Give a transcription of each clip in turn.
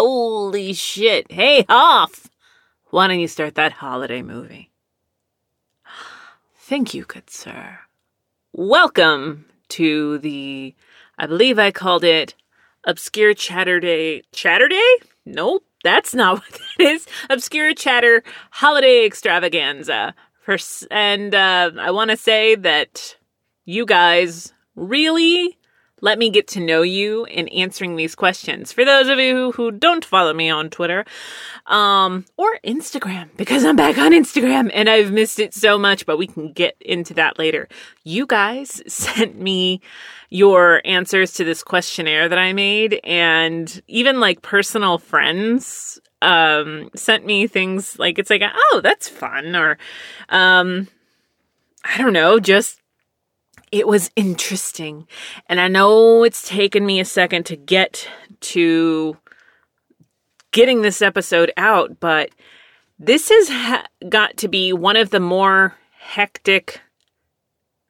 Holy shit. Hey, Hoff! Why don't you start that holiday movie? Thank you, good sir. Welcome to the, I believe I called it Obscure Chatterday. Chatterday? Nope, that's not what it is. Obscure Chatter Holiday Extravaganza. And uh, I want to say that you guys really let me get to know you in answering these questions. For those of you who don't follow me on Twitter um, or Instagram, because I'm back on Instagram and I've missed it so much, but we can get into that later. You guys sent me your answers to this questionnaire that I made, and even like personal friends um, sent me things like it's like, oh, that's fun, or um, I don't know, just it was interesting. And I know it's taken me a second to get to getting this episode out, but this has ha- got to be one of the more hectic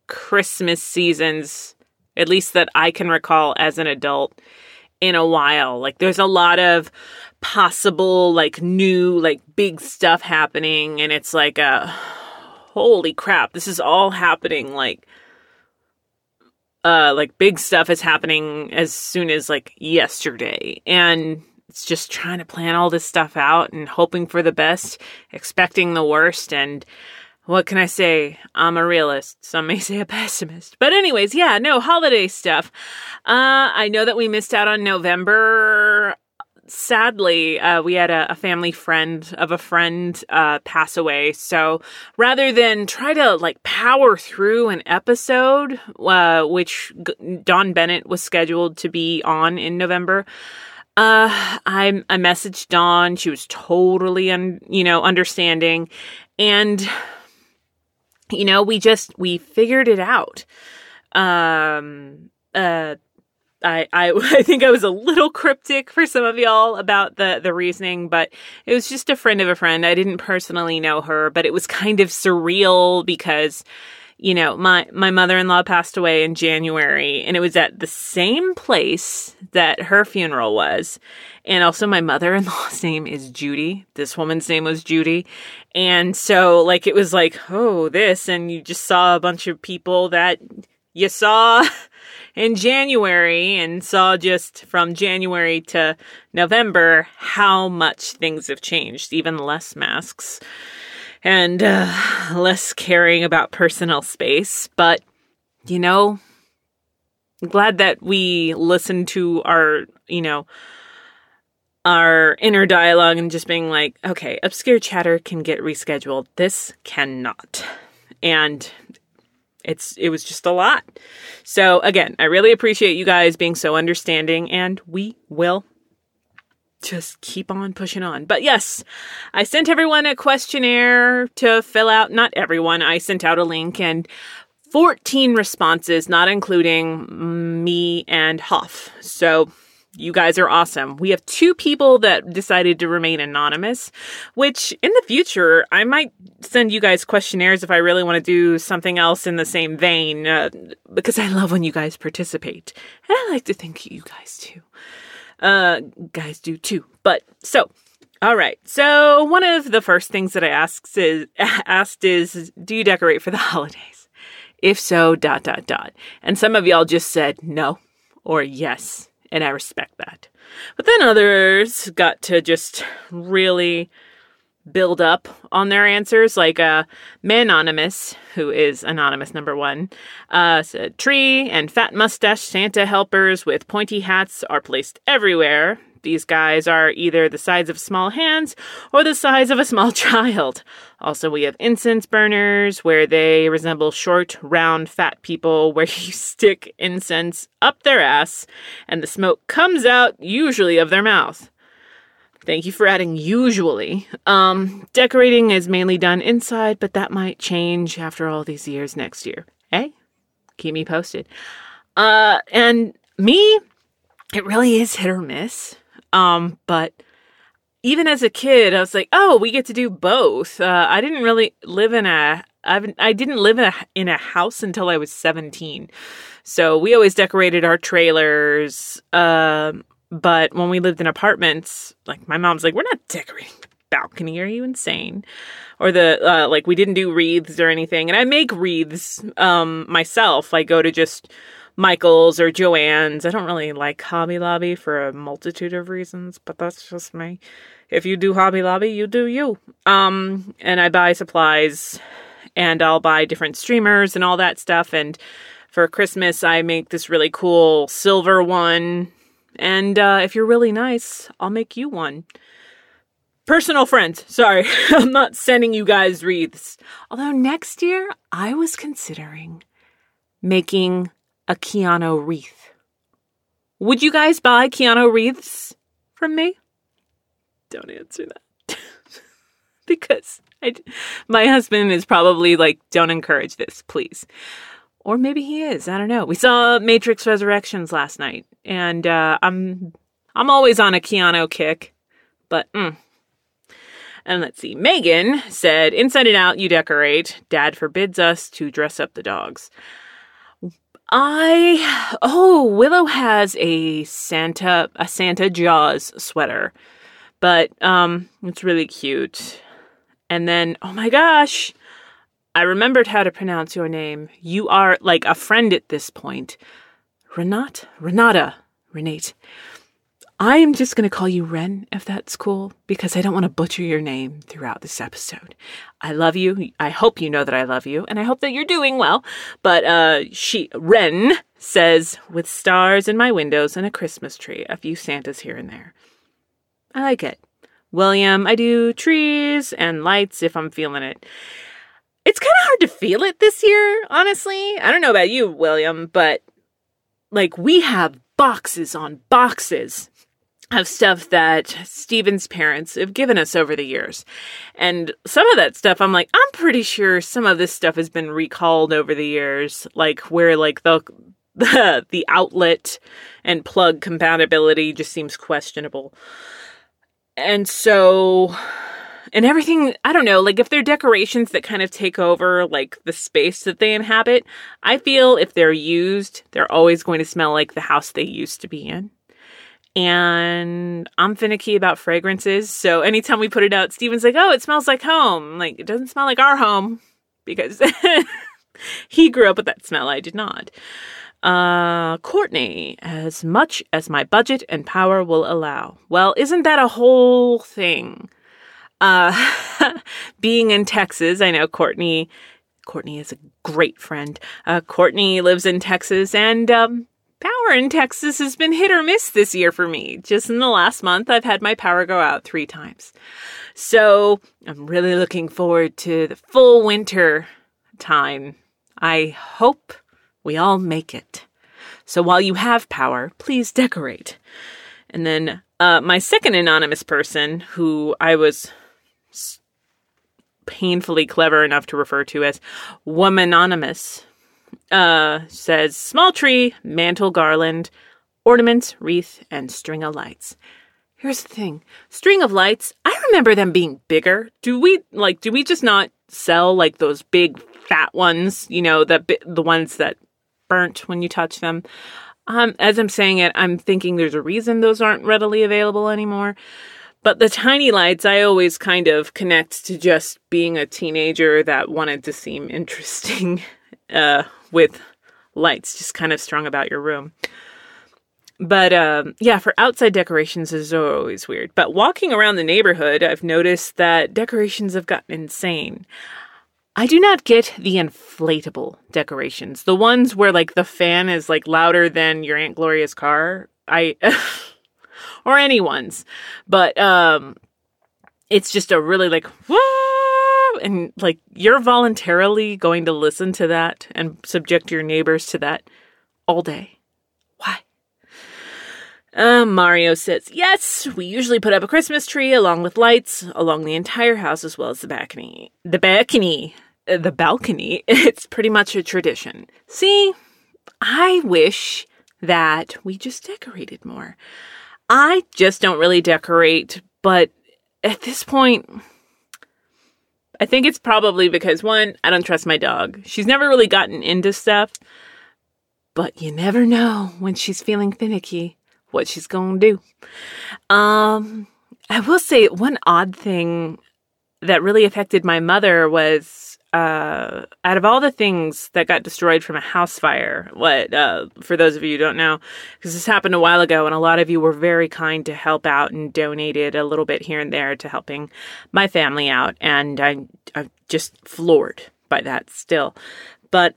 Christmas seasons, at least that I can recall as an adult in a while. Like there's a lot of possible like new like big stuff happening and it's like a holy crap, this is all happening like uh like big stuff is happening as soon as like yesterday. And it's just trying to plan all this stuff out and hoping for the best expecting the worst. And what can i say? I'm a realist. Some may say a pessimist. But anyways yeah no holiday stuff. Uh i know that we missed out on november sadly, uh, we had a, a, family friend of a friend uh, pass away. So rather than try to like power through an episode, uh, which G- Dawn Bennett was scheduled to be on in November, uh, I I messaged Dawn. She was totally un, you know understanding, and you know we just we figured it out. Um. Uh I, I I think I was a little cryptic for some of y'all about the the reasoning, but it was just a friend of a friend. I didn't personally know her, but it was kind of surreal because you know, my my mother-in-law passed away in January and it was at the same place that her funeral was. And also my mother-in-law's name is Judy. This woman's name was Judy. And so like it was like, "Oh, this." And you just saw a bunch of people that you saw in January and saw just from January to November how much things have changed, even less masks and uh, less caring about personal space. But, you know, glad that we listened to our, you know, our inner dialogue and just being like, okay, obscure chatter can get rescheduled. This cannot. And it's it was just a lot. So again, I really appreciate you guys being so understanding and we will just keep on pushing on. But yes, I sent everyone a questionnaire to fill out. Not everyone. I sent out a link and 14 responses, not including me and Hoff. So you guys are awesome. We have two people that decided to remain anonymous, which in the future, I might send you guys questionnaires if I really want to do something else in the same vein, uh, because I love when you guys participate. And I like to think you guys too. Uh, guys do too. But so, all right. So one of the first things that I asked is, asked is, do you decorate for the holidays? If so, dot, dot, dot. And some of y'all just said no or yes and I respect that. But then others got to just really build up on their answers, like uh, Manonymous, who is anonymous number one, uh, said tree and fat mustache Santa helpers with pointy hats are placed everywhere. These guys are either the size of small hands or the size of a small child. Also, we have incense burners where they resemble short, round, fat people where you stick incense up their ass and the smoke comes out, usually of their mouth. Thank you for adding usually. Um, decorating is mainly done inside, but that might change after all these years next year. Hey, keep me posted. Uh, and me, it really is hit or miss. Um, but even as a kid, I was like, oh, we get to do both. Uh, I didn't really live in a I've, I didn't live in a, in a house until I was 17. So we always decorated our trailers, um, But when we lived in apartments, like my mom's like, we're not decorating the balcony. Are you insane? Or the, uh, like, we didn't do wreaths or anything. And I make wreaths um, myself. I go to just Michael's or Joann's. I don't really like Hobby Lobby for a multitude of reasons, but that's just me. If you do Hobby Lobby, you do you. Um, and I buy supplies and I'll buy different streamers and all that stuff. And for Christmas, I make this really cool silver one. And uh, if you're really nice, I'll make you one. Personal friends. Sorry, I'm not sending you guys wreaths. Although next year, I was considering making a Keanu wreath. Would you guys buy Keanu wreaths from me? Don't answer that. because I, my husband is probably like, don't encourage this, please. Or maybe he is. I don't know. We saw Matrix Resurrections last night, and uh, I'm I'm always on a Keanu kick, but mm. and let's see. Megan said, "Inside and out, you decorate. Dad forbids us to dress up the dogs." I oh Willow has a Santa a Santa Jaws sweater, but um it's really cute. And then oh my gosh, I remembered how to pronounce your name. You are like a friend at this point. Renat Renata Renate. I am just going to call you Ren if that's cool because I don't want to butcher your name throughout this episode. I love you. I hope you know that I love you and I hope that you're doing well. But uh she Ren says with stars in my windows and a Christmas tree, a few Santas here and there. I like it. William, I do trees and lights if I'm feeling it. It's kind of hard to feel it this year, honestly. I don't know about you, William, but like we have boxes on boxes of stuff that Steven's parents have given us over the years. And some of that stuff, I'm like, I'm pretty sure some of this stuff has been recalled over the years, like where like the the, the outlet and plug compatibility just seems questionable. And so and everything i don't know like if they're decorations that kind of take over like the space that they inhabit i feel if they're used they're always going to smell like the house they used to be in and I'm finicky about fragrances. So anytime we put it out, Steven's like, "Oh, it smells like home." Like it doesn't smell like our home because he grew up with that smell. I did not. Uh, Courtney, as much as my budget and power will allow. Well, isn't that a whole thing? Uh, being in Texas, I know Courtney. Courtney is a great friend. Uh, Courtney lives in Texas, and um, Power in Texas has been hit or miss this year for me. Just in the last month, I've had my power go out three times. So I'm really looking forward to the full winter time. I hope we all make it. So while you have power, please decorate. And then uh, my second anonymous person, who I was painfully clever enough to refer to as Womanonymous, uh, says small tree, mantle garland, ornaments, wreath, and string of lights. Here's the thing string of lights, I remember them being bigger. Do we, like, do we just not sell, like, those big fat ones, you know, the, the ones that burnt when you touch them? Um, as I'm saying it, I'm thinking there's a reason those aren't readily available anymore. But the tiny lights, I always kind of connect to just being a teenager that wanted to seem interesting uh, with lights just kind of strung about your room. But um, yeah, for outside decorations is always weird. But walking around the neighborhood, I've noticed that decorations have gotten insane. I do not get the inflatable decorations, the ones where like the fan is like louder than your Aunt Gloria's car. I or anyone's, but um, it's just a really like whoa and like you're voluntarily going to listen to that and subject your neighbors to that all day. Why? Uh, Mario says, Yes, we usually put up a Christmas tree along with lights along the entire house as well as the balcony. The balcony. Uh, the balcony. It's pretty much a tradition. See, I wish that we just decorated more. I just don't really decorate, but at this point, I think it's probably because one, I don't trust my dog. She's never really gotten into stuff, but you never know when she's feeling finicky. what she's going to do. Um, I will say one odd thing that really affected my mother was uh, out of all the things that got destroyed from a house fire, what, uh, for those of you who don't know, because this happened a while ago and a lot of you were very kind to help out and donated a little bit here and there to helping my family out. And I, I'm just floored by that still. But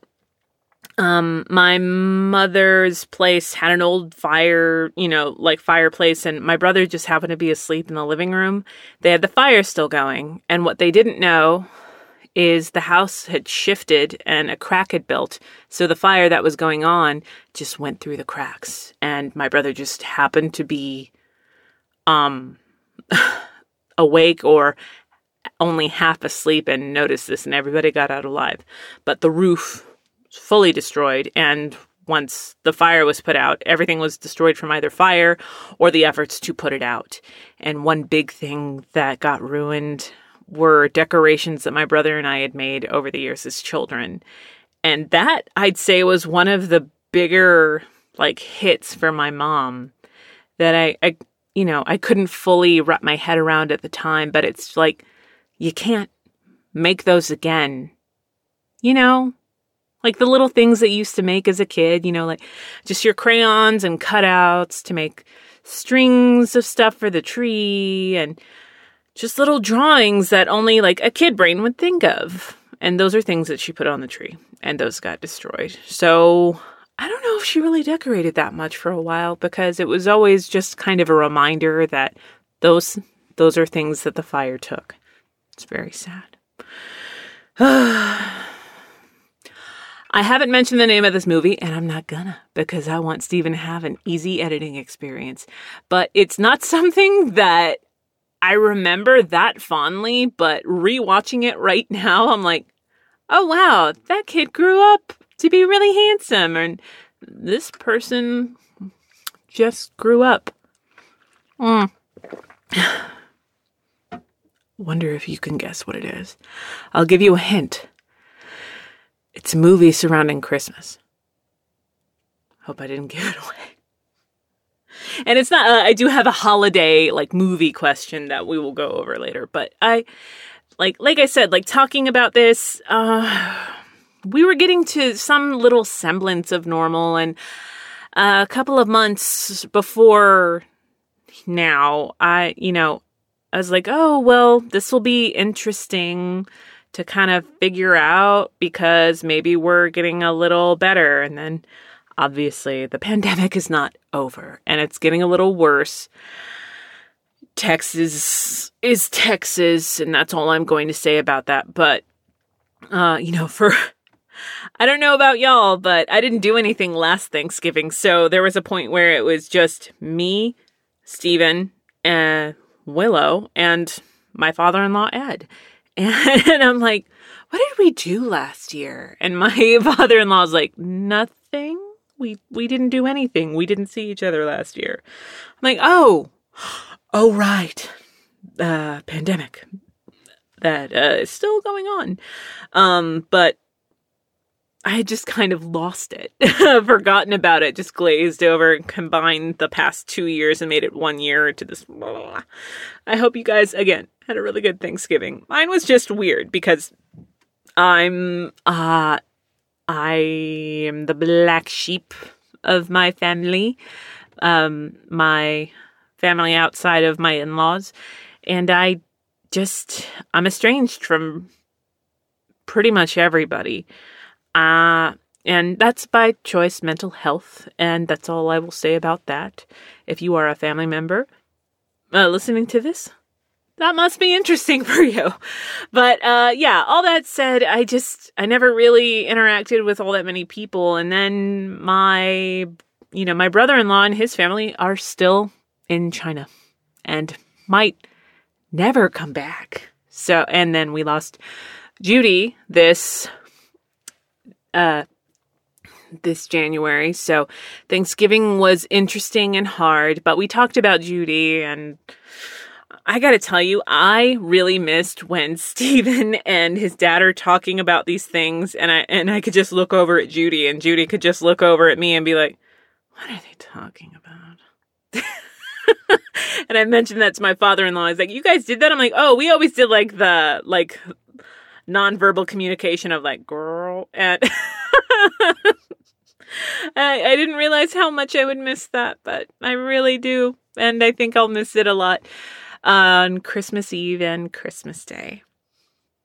um, my mother's place had an old fire, you know, like fireplace, and my brother just happened to be asleep in the living room. They had the fire still going, and what they didn't know is the house had shifted and a crack had built. So the fire that was going on just went through the cracks. And my brother just happened to be um awake or only half asleep and noticed this and everybody got out alive. But the roof was fully destroyed and once the fire was put out, everything was destroyed from either fire or the efforts to put it out. And one big thing that got ruined were decorations that my brother and I had made over the years as children. And that I'd say was one of the bigger like hits for my mom that I, I you know, I couldn't fully wrap my head around at the time, but it's like you can't make those again. You know, like the little things that you used to make as a kid, you know, like just your crayons and cutouts to make strings of stuff for the tree and just little drawings that only like a kid brain would think of. And those are things that she put on the tree, and those got destroyed. So I don't know if she really decorated that much for a while because it was always just kind of a reminder that those those are things that the fire took. It's very sad. I haven't mentioned the name of this movie, and I'm not gonna because I want Steven to have an easy editing experience. But it's not something that I remember that fondly, but rewatching it right now, I'm like, oh wow, that kid grew up to be really handsome, and this person just grew up. Mm. Wonder if you can guess what it is. I'll give you a hint. It's a movie surrounding Christmas. Hope I didn't give it away and it's not uh, i do have a holiday like movie question that we will go over later but i like like i said like talking about this uh we were getting to some little semblance of normal and uh, a couple of months before now i you know i was like oh well this will be interesting to kind of figure out because maybe we're getting a little better. And then Obviously, the pandemic is not over and it's getting a little worse. Texas is Texas, and that's all I'm going to say about that. But, uh, you know, for I don't know about y'all, but I didn't do anything last Thanksgiving. So there was a point where it was just me, Steven, and Willow, and my father in law, Ed. And I'm like, what did we do last year? And my father in law is like, nothing we we didn't do anything. We didn't see each other last year. I'm like, oh, oh right, uh, pandemic that uh, is still going on. Um, but I had just kind of lost it, forgotten about it, just glazed over, combined the past two years and made it one year to this. I hope you guys again had a really good Thanksgiving. Mine was just weird because I'm uh I am the black sheep of my family, um, my family outside of my in laws. And I just, I'm estranged from pretty much everybody. Uh, and that's by choice, mental health. And that's all I will say about that. If you are a family member uh, listening to this, that must be interesting for you. But uh, yeah, all that said, I just I never really interacted with all that many people, and then my you know my brother-in-law and his family are still in China and might never come back. So and then we lost Judy this uh this January. So Thanksgiving was interesting and hard, but we talked about Judy and I got to tell you, I really missed when Steven and his dad are talking about these things and I and I could just look over at Judy and Judy could just look over at me and be like, "What are they talking about?" and I mentioned that to my father-in-law. He's like, "You guys did that?" I'm like, "Oh, we always did like the like nonverbal communication of like girl and I, I didn't realize how much I would miss that, but I really do. And I think I'll miss it a lot on Christmas Eve and Christmas Day.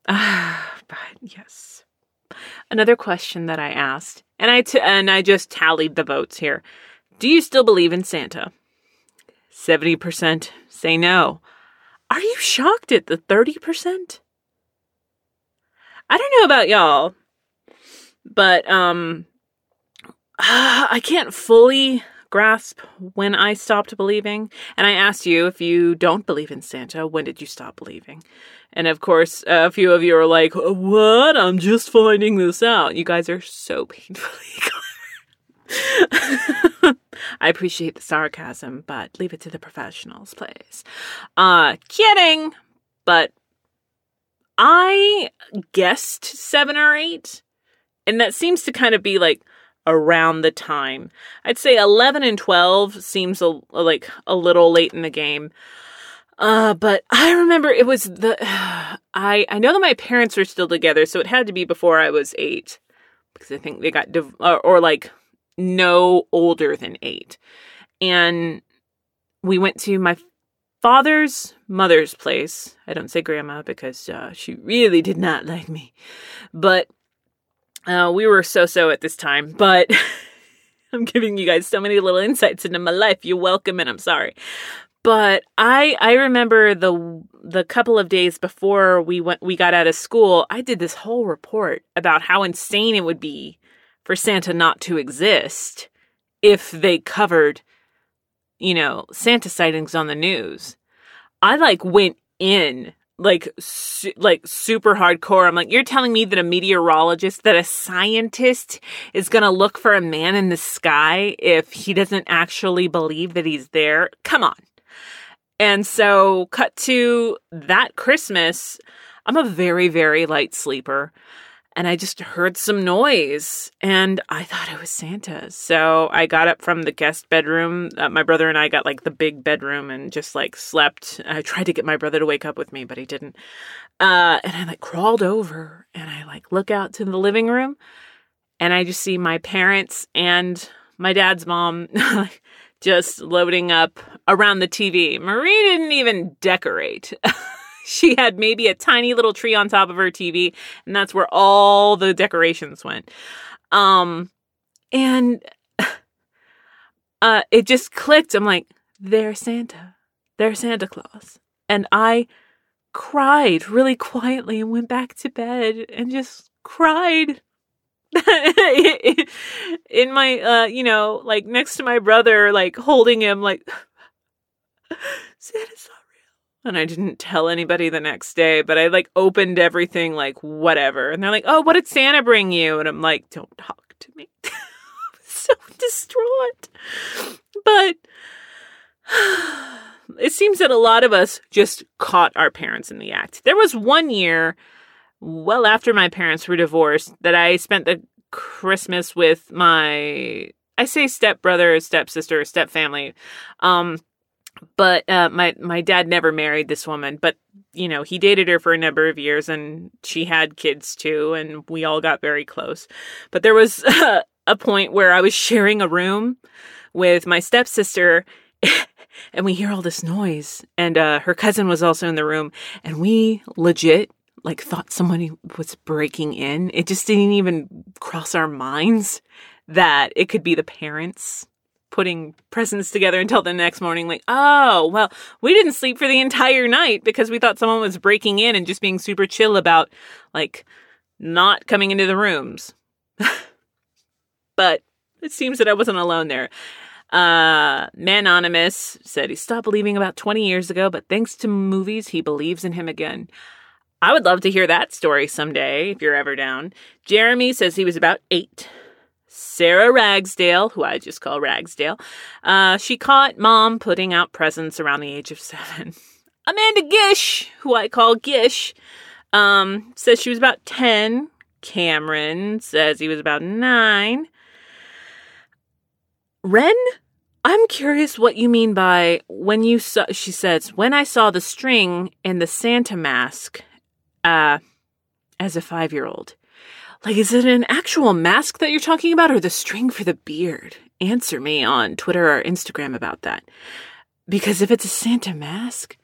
Ah, but yes. Another question that I asked, and I t- and I just tallied the votes here. Do you still believe in Santa? 70% say no. Are you shocked at the 30%? I don't know about y'all, but um I can't fully grasp when I stopped believing. And I asked you if you don't believe in Santa, when did you stop believing? And of course, a few of you are like, What? I'm just finding this out. You guys are so painfully clever. I appreciate the sarcasm, but leave it to the professionals, please. Uh, kidding. But I guessed seven or eight. And that seems to kind of be like around the time. I'd say 11 and 12 seems a, like a little late in the game. Uh, but I remember it was the, I, I know that my parents were still together, so it had to be before I was eight because I think they got, div- or, or like no older than eight. And we went to my father's mother's place. I don't say grandma because uh, she really did not like me. But uh, we were so so at this time, but I'm giving you guys so many little insights into my life. You're welcome, and I'm sorry. But I I remember the the couple of days before we went we got out of school, I did this whole report about how insane it would be for Santa not to exist if they covered, you know, Santa sightings on the news. I like went in like su- like super hardcore. I'm like, you're telling me that a meteorologist, that a scientist is going to look for a man in the sky if he doesn't actually believe that he's there? Come on. And so cut to that Christmas, I'm a very very light sleeper and I just heard some noise and I thought it was Santa. So I got up from the guest bedroom. Uh, my brother and I got like the big bedroom and just like slept. I tried to get my brother to wake up with me, but he didn't. Uh, and I like crawled over and I like look out to the living room and I just see my parents and my dad's mom just loading up around the TV. Marie didn't even decorate. she had maybe a tiny little tree on top of her TV, and that's where all the decorations went. Um, and uh, it just clicked. I'm like, there's Santa. There's Santa Claus. And I cried really quietly and went back to bed and just cried in my uh you know like next to my brother like holding him like santa's and I didn't tell anybody the next day, but I like opened everything like whatever. And they're like, "Oh, what did Santa bring you?" And I'm like, "Don't talk to me." so distraught. But it seems that a lot of us just caught our parents in the act. There was one year well after my parents were divorced that I spent the Christmas with my I say stepbrother, stepsister, step family. Um but uh, my my dad never married this woman, but you know he dated her for a number of years, and she had kids too, and we all got very close. But there was uh, a point where I was sharing a room with my stepsister. and we hear all this noise and uh, her cousin was also in the room and we legit like thought somebody was breaking in it just didn't even cross our minds that it could be the parents putting presents together until the next morning, like, oh, well, we didn't sleep for the entire night because we thought someone was breaking in and just being super chill about, like, not coming into the rooms. but it seems that I wasn't alone there. Uh, Manonymous said he stopped believing about 20 years ago, but thanks to movies, he believes in him again. I would love to hear that story someday if you're ever down. Jeremy says he was about eight. Sarah Ragsdale, who I just call Ragsdale, uh, she caught mom putting out presents around the age of seven. Amanda Gish, who I call Gish, um, says she was about 10. Cameron says he was about nine. Ren I'm curious what you mean by when you saw, she says, when I saw the string and the Santa mask, uh, as a five year old. Like, is it an actual mask that you're talking about or the string for the beard? Answer me on Twitter or Instagram about that. Because if it's a Santa mask,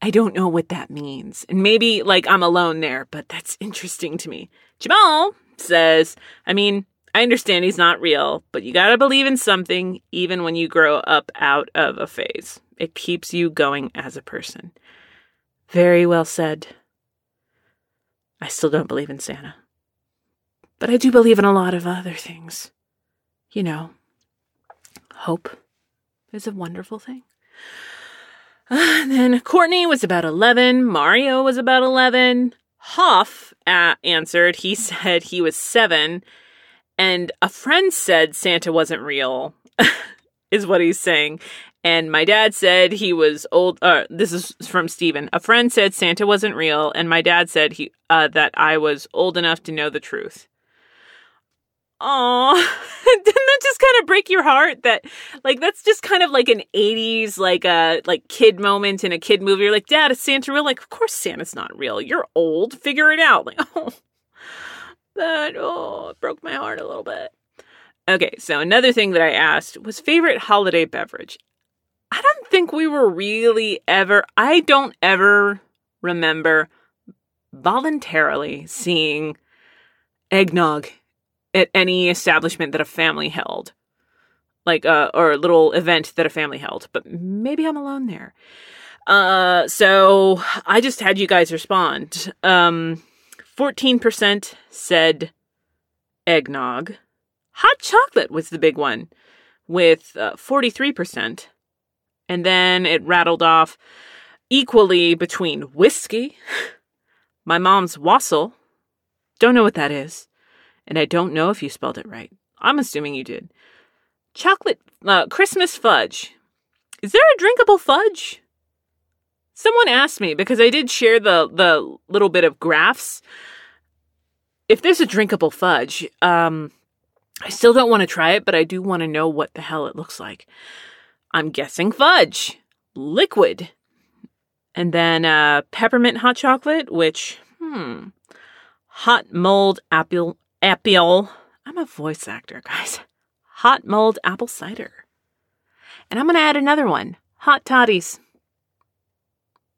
I don't know what that means. And maybe like I'm alone there, but that's interesting to me. Jamal says, I mean, I understand he's not real, but you gotta believe in something even when you grow up out of a phase. It keeps you going as a person. Very well said. I still don't believe in Santa. But I do believe in a lot of other things. You know, hope is a wonderful thing. Uh, then Courtney was about 11. Mario was about 11. Hoff uh, answered. He said he was seven. And a friend said Santa wasn't real, is what he's saying. And my dad said he was old. Uh, this is from Steven. A friend said Santa wasn't real. And my dad said he uh, that I was old enough to know the truth. Aw, didn't that just kind of break your heart? That like that's just kind of like an '80s like a uh, like kid moment in a kid movie. You're like, Dad, is Santa real? Like, of course Santa's not real. You're old. Figure it out. Like, oh, that oh, it broke my heart a little bit. Okay, so another thing that I asked was favorite holiday beverage. I don't think we were really ever. I don't ever remember voluntarily seeing eggnog at any establishment that a family held, like uh, or a little event that a family held. But maybe I'm alone there. Uh, so I just had you guys respond. Um, 14% said eggnog. Hot chocolate was the big one with uh, 43%. And then it rattled off equally between whiskey, my mom's wassail, don't know what that is, and I don't know if you spelled it right. I'm assuming you did. Chocolate uh, Christmas fudge. Is there a drinkable fudge? Someone asked me because I did share the the little bit of graphs. If there's a drinkable fudge, um, I still don't want to try it, but I do want to know what the hell it looks like. I'm guessing fudge, liquid, and then uh, peppermint hot chocolate, which hmm, hot mulled apple apple. I'm a voice actor, guys. Hot mulled apple cider. And I'm going to add another one hot toddies.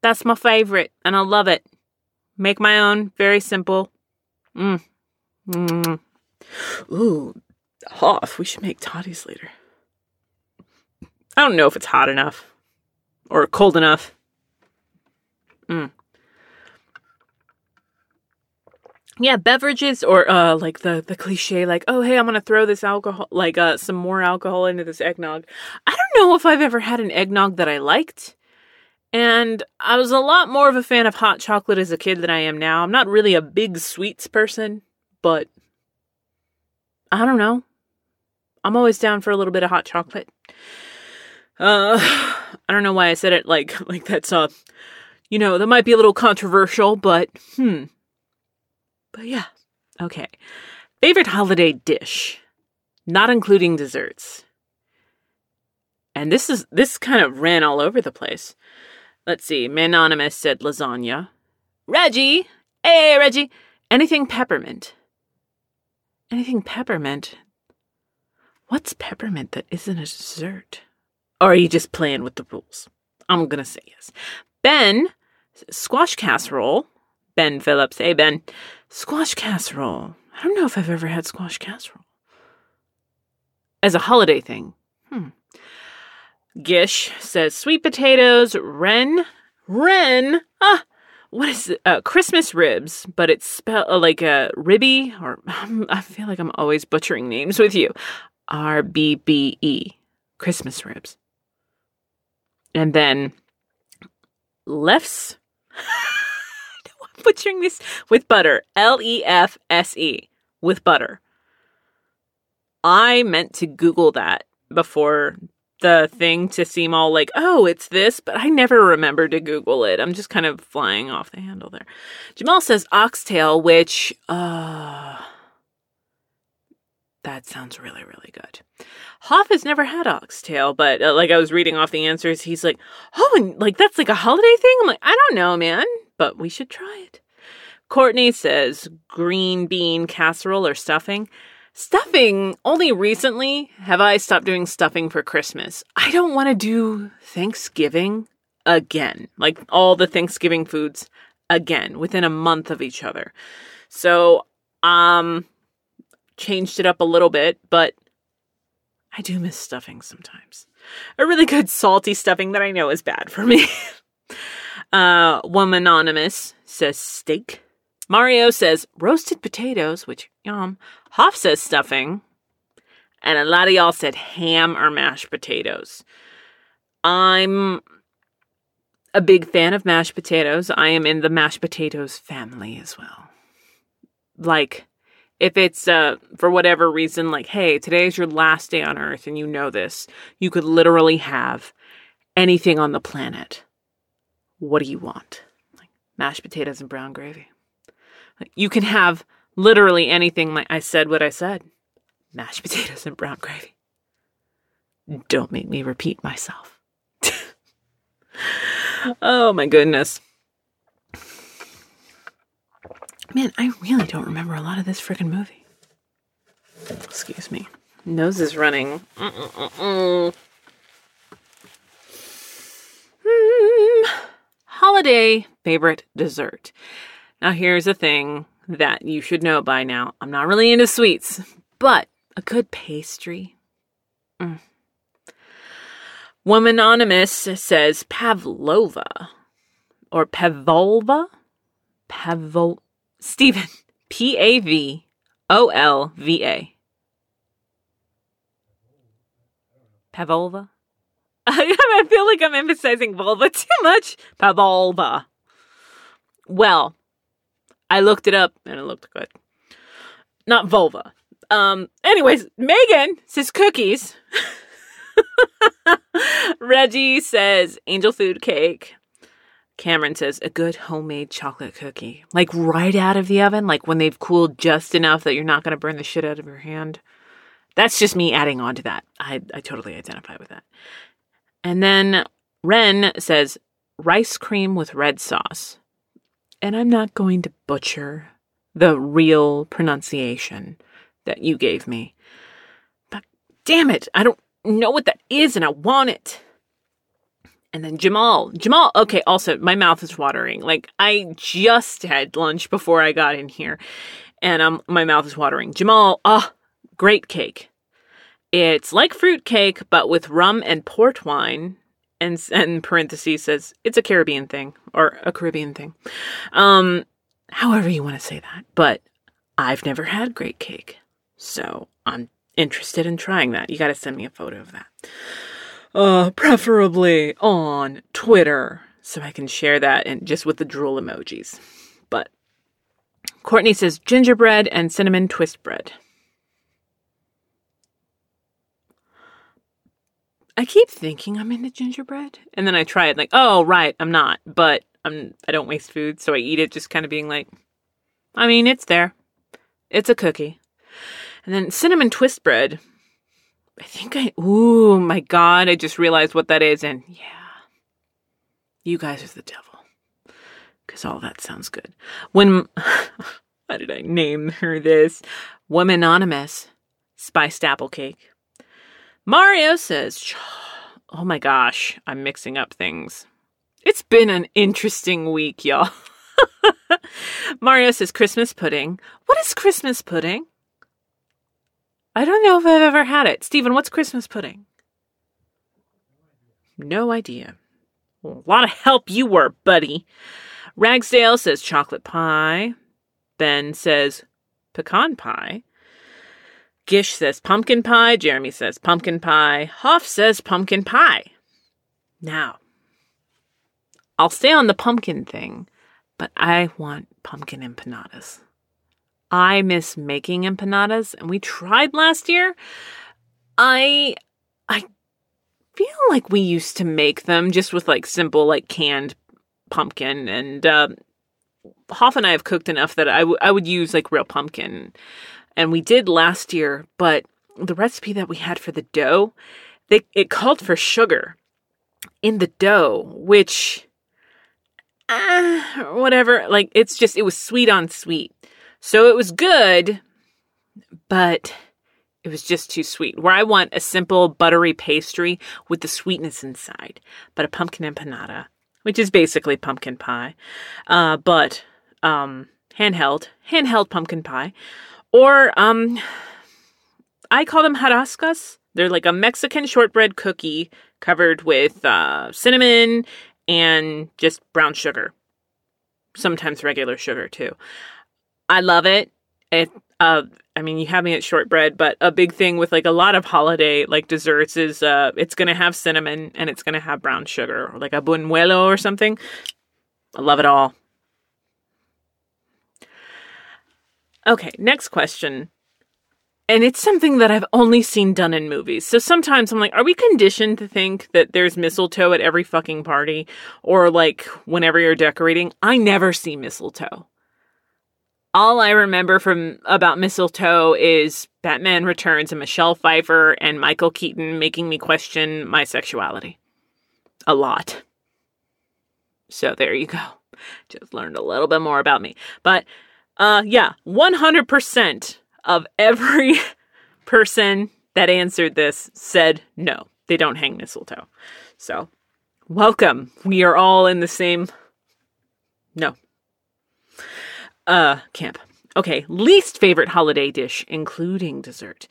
That's my favorite, and I love it. Make my own, very simple. Mmm. Mmm. Ooh, Hoff, we should make toddies later. I don't know if it's hot enough or cold enough. Mm. Yeah beverages or uh like the the cliche like oh hey i'm gonna throw this alcohol like uh some more alcohol into this eggnog. I don't know if i've ever had an eggnog that i liked and i was a lot more of a fan of hot chocolate as a kid than i am now. I'm not really a big sweets person but i don't know. I'm always down for a little bit of hot chocolate. Uh i don't know why i said it like like that's uh you know that might be a little controversial but hmm but yeah, okay. Favorite holiday dish, not including desserts. And this is this kind of ran all over the place. Let's see. Manonymous said lasagna. Reggie, hey Reggie, anything peppermint. Anything peppermint. What's peppermint that isn't a dessert? Or are you just playing with the rules? I'm gonna say yes. Ben, squash casserole. Ben Phillips. Hey Ben. Squash casserole. I don't know if I've ever had squash casserole. As a holiday thing. Hmm. Gish says sweet potatoes, Ren. Ren? Ah! What is it? Uh, Christmas ribs, but it's spelled uh, like a ribby, or um, I feel like I'm always butchering names with you. R B B E. Christmas ribs. And then lefse. butchering this with butter. L E F S E with butter. I meant to Google that before the thing to seem all like, oh, it's this, but I never remember to Google it. I'm just kind of flying off the handle there. Jamal says oxtail, which, uh, That sounds really, really good. Hoff has never had oxtail, but uh, like I was reading off the answers, he's like, oh, and like that's like a holiday thing? I'm like, I don't know, man, but we should try it. Courtney says green bean casserole or stuffing. Stuffing, only recently have I stopped doing stuffing for Christmas. I don't want to do Thanksgiving again, like all the Thanksgiving foods again within a month of each other. So, um, changed it up a little bit, but I do miss stuffing sometimes. A really good salty stuffing that I know is bad for me. uh, one anonymous says steak. Mario says roasted potatoes, which yum. Hoff says stuffing. And a lot of y'all said ham or mashed potatoes. I'm a big fan of mashed potatoes. I am in the mashed potatoes family as well. Like, if it's uh, for whatever reason, like, hey, today is your last day on earth and you know this, you could literally have anything on the planet. What do you want? Like mashed potatoes and brown gravy. Like, you can have literally anything. Like I said what I said mashed potatoes and brown gravy. Don't make me repeat myself. oh my goodness. Man, I really don't remember a lot of this freaking movie. Excuse me. Nose is running. Mm, holiday favorite dessert. Now, here's a thing that you should know by now. I'm not really into sweets, but a good pastry. Mm. Woman Anonymous says Pavlova or Pavlova. Pavol. Steven. P A V O L V A. Pavlova. I feel like I'm emphasizing vulva too much. Pavlova. Well, I looked it up and it looked good. Not vulva. Um, anyways, Megan says cookies. Reggie says angel food cake. Cameron says a good homemade chocolate cookie, like right out of the oven, like when they've cooled just enough that you're not going to burn the shit out of your hand. That's just me adding on to that. I, I totally identify with that. And then Ren says rice cream with red sauce. And I'm not going to butcher the real pronunciation that you gave me. But damn it, I don't know what that is and I want it. And then Jamal, Jamal, okay, also, my mouth is watering. Like, I just had lunch before I got in here, and um, my mouth is watering. Jamal, ah, oh, great cake. It's like fruit cake, but with rum and port wine. And, and parentheses says it's a Caribbean thing or a Caribbean thing. Um, however you want to say that. But I've never had great cake. So I'm interested in trying that. You got to send me a photo of that. Uh, preferably on Twitter so I can share that and just with the drool emojis. But Courtney says gingerbread and cinnamon twist bread. I keep thinking I'm into gingerbread, and then I try it like, oh right, I'm not, but I'm I don't waste food, so I eat it just kind of being like, I mean, it's there. It's a cookie. And then cinnamon twist bread. I think I, ooh, my God, I just realized what that is. And yeah, you guys are the devil. Because all that sounds good. When, how did I name her this? Woman Anonymous, spiced apple cake. Mario says, oh my gosh, I'm mixing up things. It's been an interesting week, y'all. Mario says Christmas pudding. What is Christmas pudding? I don't know if I've ever had it. Steven, what's Christmas pudding? No idea. A lot of help you were, buddy. Ragsdale says chocolate pie. Ben says pecan pie. Gish says pumpkin pie. Jeremy says pumpkin pie. Hoff says pumpkin pie. Now, I'll stay on the pumpkin thing, but I want pumpkin empanadas. I miss making empanadas, and we tried last year. I I feel like we used to make them just with like simple like canned pumpkin and uh, Hoff and I have cooked enough that I, w- I would use like real pumpkin and we did last year, but the recipe that we had for the dough, they, it called for sugar in the dough, which, uh, whatever, like it's just, it was sweet on sweet. So it was good, but it was just too sweet. Where I want a simple buttery pastry with the sweetness inside, but a pumpkin empanada, which is basically pumpkin pie, uh, but um, handheld, handheld pumpkin pie, or um, I call them hojarascas. They're like a Mexican shortbread cookie covered with uh, cinnamon and just brown sugar, sometimes regular sugar too. I love it. It, uh, I mean, you have me at shortbread, but a big thing with like a lot of holiday like desserts is uh, it's gonna have cinnamon and it's gonna have brown sugar, or like a buñuelo or something. I love it all. Okay, next question. And it's something that I've only seen done in movies. So sometimes I'm like, are we conditioned to think that there's mistletoe at every fucking party? Or like whenever you're decorating? I never see mistletoe. All I remember from about mistletoe is Batman Returns and Michelle Pfeiffer and Michael Keaton making me question my sexuality. A lot. So there you go. Just learned a little bit more about me. But uh yeah, 100% of every person that answered this said no. They don't hang mistletoe. So, welcome. We are all in the same no uh, camp. Okay, least favorite holiday dish, including dessert.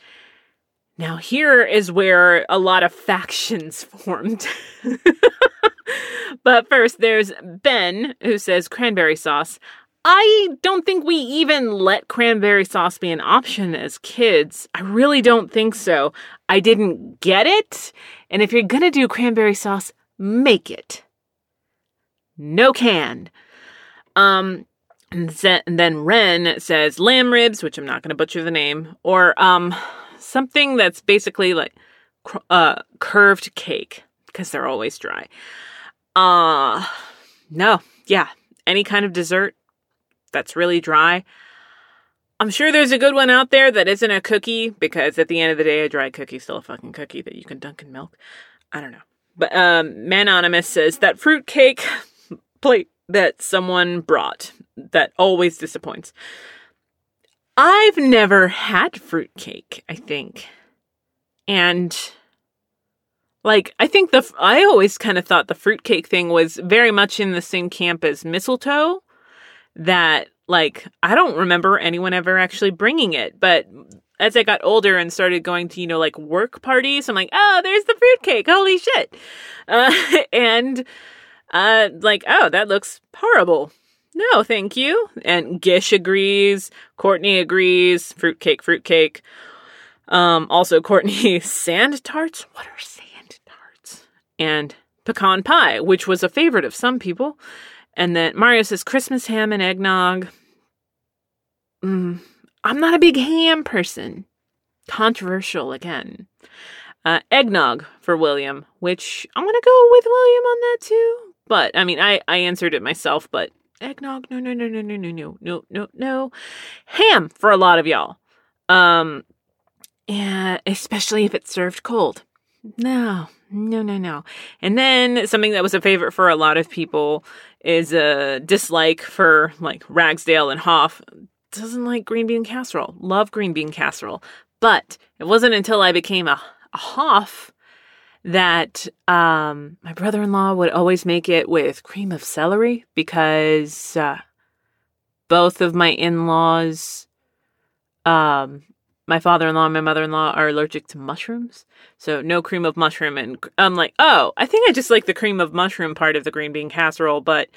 Now, here is where a lot of factions formed. but first, there's Ben, who says cranberry sauce. I don't think we even let cranberry sauce be an option as kids. I really don't think so. I didn't get it. And if you're gonna do cranberry sauce, make it. No can. Um, and then Ren says lamb ribs, which I'm not going to butcher the name, or um, something that's basically like uh, curved cake because they're always dry. Uh, no, yeah, any kind of dessert that's really dry. I'm sure there's a good one out there that isn't a cookie because at the end of the day, a dry cookie's still a fucking cookie that you can dunk in milk. I don't know. But um, Manonymous says that fruit cake plate that someone brought that always disappoints. I've never had fruitcake, I think. And like I think the I always kind of thought the fruitcake thing was very much in the same camp as mistletoe that like I don't remember anyone ever actually bringing it, but as I got older and started going to, you know, like work parties, I'm like, oh, there's the fruitcake. Holy shit. Uh, and uh, like, oh, that looks horrible. No, thank you. And Gish agrees. Courtney agrees. Fruitcake, fruitcake. Um, also, Courtney, sand tarts? What are sand tarts? And pecan pie, which was a favorite of some people. And then Mario says Christmas ham and eggnog. Mm, I'm not a big ham person. Controversial again. Uh, eggnog for William, which I'm going to go with William on that too. But I mean, I I answered it myself, but eggnog, no, no, no, no, no, no, no, no, no, no. Ham for a lot of y'all. Um, yeah, especially if it's served cold. No, no, no, no. And then something that was a favorite for a lot of people is a dislike for like Ragsdale and Hoff. Doesn't like green bean casserole. Love green bean casserole. But it wasn't until I became a, a Hoff that um, my brother in law would always make it with cream of celery because uh, both of my in laws, um, my father in law and my mother in law, are allergic to mushrooms. So no cream of mushroom. And I'm like, oh, I think I just like the cream of mushroom part of the green bean casserole. But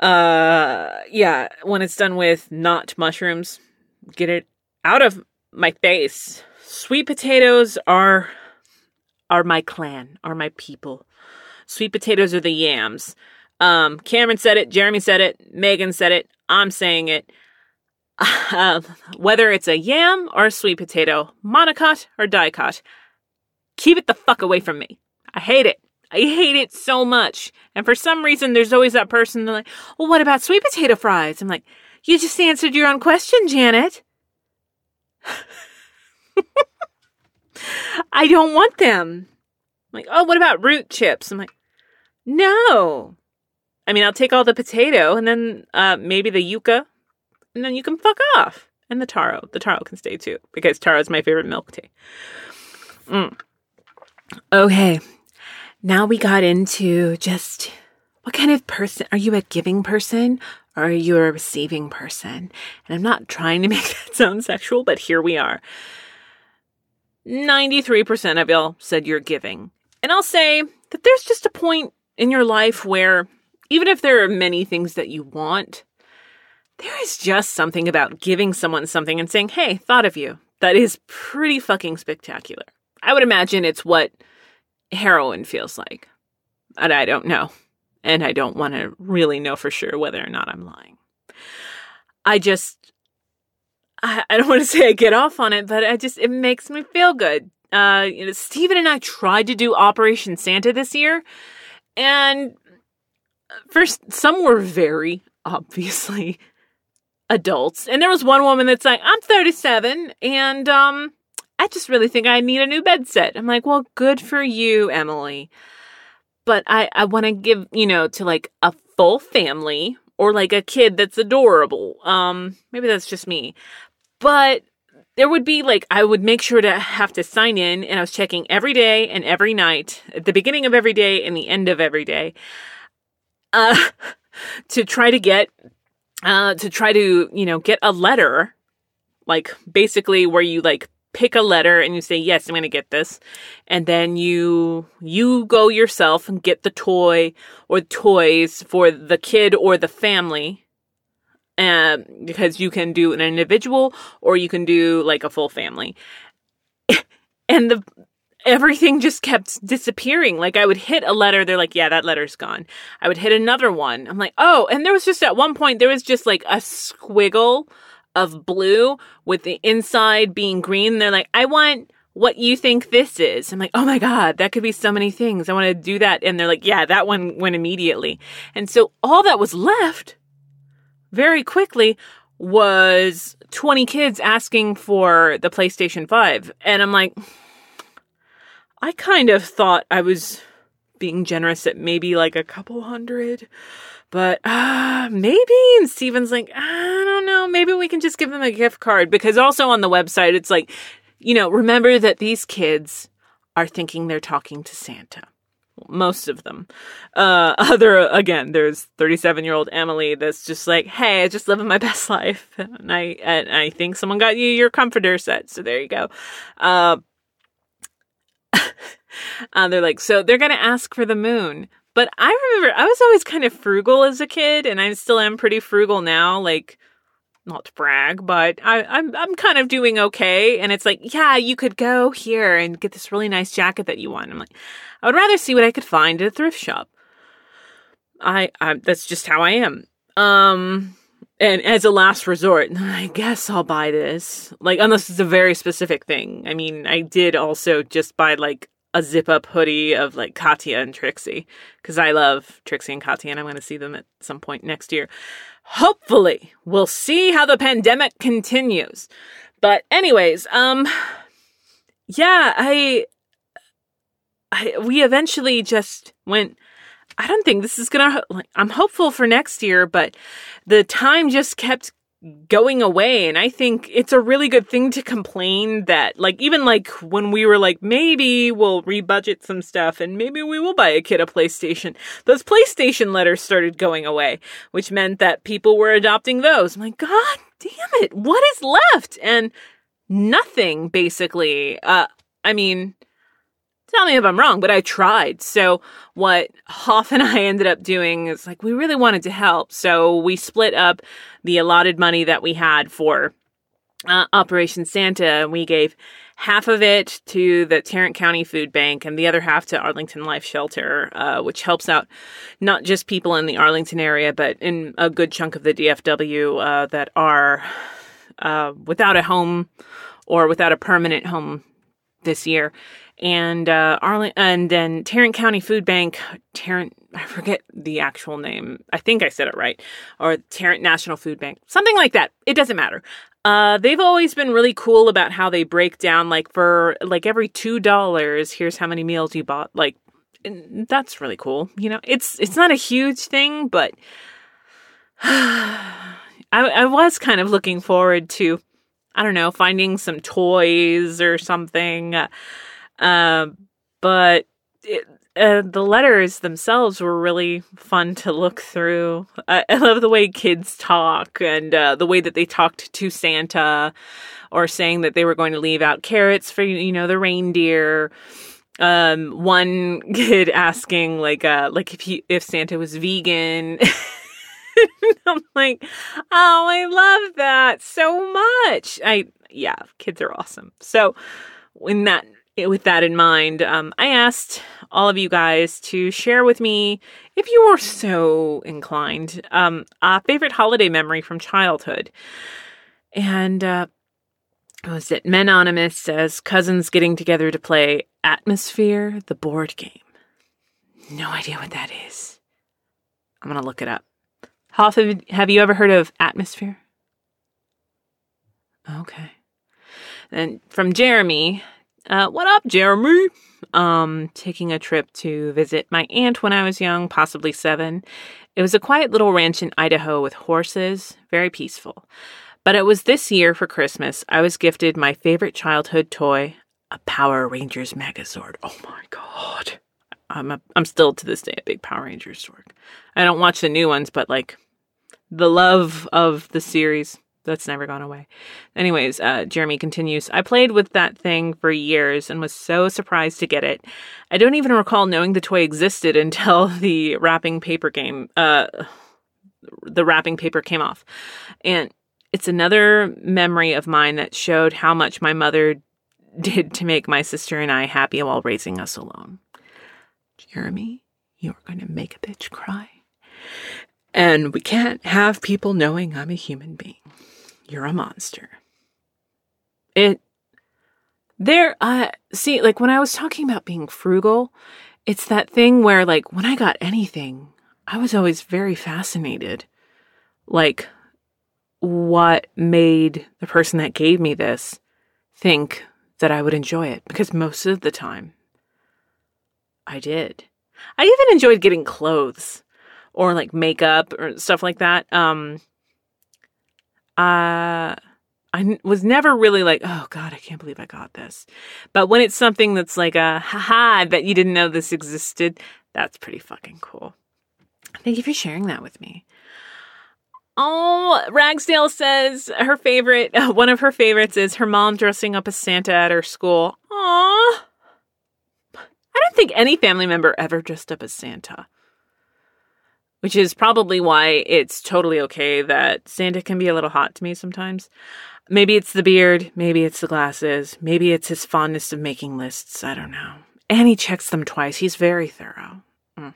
uh, yeah, when it's done with not mushrooms, get it out of my face. Sweet potatoes are are my clan, are my people. Sweet potatoes are the yams. Um, Cameron said it, Jeremy said it, Megan said it, I'm saying it. Uh, whether it's a yam or a sweet potato, monocot or dicot, keep it the fuck away from me. I hate it. I hate it so much. And for some reason, there's always that person like, well, what about sweet potato fries? I'm like, you just answered your own question, Janet. I don't want them. I'm like, oh, what about root chips? I'm like, no. I mean, I'll take all the potato and then uh, maybe the yucca, and then you can fuck off. And the taro. The taro can stay too, because taro is my favorite milk tea. Mm. Okay. Now we got into just what kind of person are you a giving person or are you a receiving person? And I'm not trying to make that sound sexual, but here we are. 93% of y'all said you're giving. And I'll say that there's just a point in your life where even if there are many things that you want, there is just something about giving someone something and saying, hey, thought of you. That is pretty fucking spectacular. I would imagine it's what heroin feels like. And I don't know. And I don't want to really know for sure whether or not I'm lying. I just, I, I don't want to say I get off on it, but I just, it makes me feel good. Uh, you know, Steven and I tried to do Operation Santa this year, and first, some were very obviously adults. And there was one woman that's like, I'm 37 and um I just really think I need a new bed set. I'm like, well, good for you, Emily. But I, I want to give, you know, to like a full family or like a kid that's adorable. Um, maybe that's just me. But there would be like I would make sure to have to sign in and I was checking every day and every night, at the beginning of every day and the end of every day. Uh to try to get uh, to try to, you know, get a letter, like basically where you like pick a letter and you say, yes, I'm going to get this. And then you, you go yourself and get the toy or toys for the kid or the family. Um, because you can do an individual or you can do like a full family. and the, everything just kept disappearing. Like I would hit a letter, they're like, yeah, that letter's gone. I would hit another one. I'm like, oh, and there was just at one point, there was just like a squiggle of blue with the inside being green. They're like, I want what you think this is. I'm like, oh my God, that could be so many things. I want to do that. And they're like, yeah, that one went immediately. And so all that was left very quickly was 20 kids asking for the PlayStation 5. And I'm like, I kind of thought I was being generous at maybe like a couple hundred, but uh, maybe. And Steven's like, I don't know, maybe we can just give them a gift card because also on the website, it's like, you know, remember that these kids are thinking they're talking to Santa. Most of them. Uh, other, again, there's 37 year old Emily that's just like, hey, I just living my best life. And I, and I think someone got you your comforter set. So there you go. Uh, uh, they're like, so they're going to ask for the moon. But I remember I was always kind of frugal as a kid, and I still am pretty frugal now. Like, not to brag, but I, I'm I'm kind of doing okay. And it's like, yeah, you could go here and get this really nice jacket that you want. I'm like, I would rather see what I could find at a thrift shop. I, I that's just how I am. Um, and as a last resort, I guess I'll buy this. Like, unless it's a very specific thing. I mean, I did also just buy like a zip up hoodie of like Katya and Trixie because I love Trixie and Katya and I'm going to see them at some point next year. Hopefully, we'll see how the pandemic continues. But anyways, um yeah, I I we eventually just went I don't think this is going to like I'm hopeful for next year, but the time just kept going away. And i think it's a really good thing to complain that like even like when we were like maybe we'll rebudget some stuff and maybe we will buy a kid a playstation those playstation letters started going away which meant that people were adopting those. I'm like god damn it. What is left? And nothing basically. Uh i mean tell me if I'm wrong, but I tried. So what Hoff and I ended up doing is like we really wanted to help. So we split up the allotted money that we had for uh, Operation Santa, and we gave half of it to the Tarrant County Food Bank and the other half to Arlington Life Shelter, uh, which helps out not just people in the Arlington area, but in a good chunk of the DFW uh, that are uh, without a home or without a permanent home this year. And uh, and then Tarrant County Food Bank, Tarrant, I forget the actual name. I think I said it right, or Tarrant National Food Bank, something like that. It doesn't matter. Uh, they've always been really cool about how they break down, like for like every two dollars, here's how many meals you bought. Like that's really cool. You know, it's it's not a huge thing, but I, I was kind of looking forward to, I don't know, finding some toys or something. Uh, but it, uh, the letters themselves were really fun to look through. I, I love the way kids talk and uh, the way that they talked to Santa or saying that they were going to leave out carrots for, you know, the reindeer. Um, one kid asking like, uh, like if he, if Santa was vegan. I'm like, oh, I love that so much. I, yeah, kids are awesome. So, in that, with that in mind, um, I asked all of you guys to share with me, if you were so inclined, um, a favorite holiday memory from childhood. And uh, was it Menonymous says cousins getting together to play Atmosphere, the board game. No idea what that is. I'm gonna look it up. Hoff, have you ever heard of Atmosphere? Okay. And from Jeremy, uh, what up, Jeremy? Um, taking a trip to visit my aunt when I was young, possibly seven. It was a quiet little ranch in Idaho with horses, very peaceful. But it was this year for Christmas, I was gifted my favorite childhood toy, a Power Rangers Megazord. Oh my god. I'm a, I'm still to this day a big Power Rangers dork. I don't watch the new ones, but like the love of the series that's never gone away. Anyways, uh, Jeremy continues. I played with that thing for years and was so surprised to get it. I don't even recall knowing the toy existed until the wrapping paper game. Uh, the wrapping paper came off, and it's another memory of mine that showed how much my mother did to make my sister and I happy while raising us alone. Jeremy, you're going to make a bitch cry. And we can't have people knowing I'm a human being. You're a monster. It, there, uh, see, like when I was talking about being frugal, it's that thing where, like, when I got anything, I was always very fascinated. Like, what made the person that gave me this think that I would enjoy it? Because most of the time, I did. I even enjoyed getting clothes or like makeup or stuff like that. Um, uh, I was never really like, oh God, I can't believe I got this. But when it's something that's like a haha that you didn't know this existed, that's pretty fucking cool. Thank you for sharing that with me. Oh, Ragsdale says her favorite, one of her favorites is her mom dressing up as Santa at her school. Aww. I don't think any family member ever dressed up as Santa which is probably why it's totally okay that Santa can be a little hot to me sometimes. Maybe it's the beard, maybe it's the glasses, maybe it's his fondness of making lists. I don't know. And he checks them twice. He's very thorough. Mm.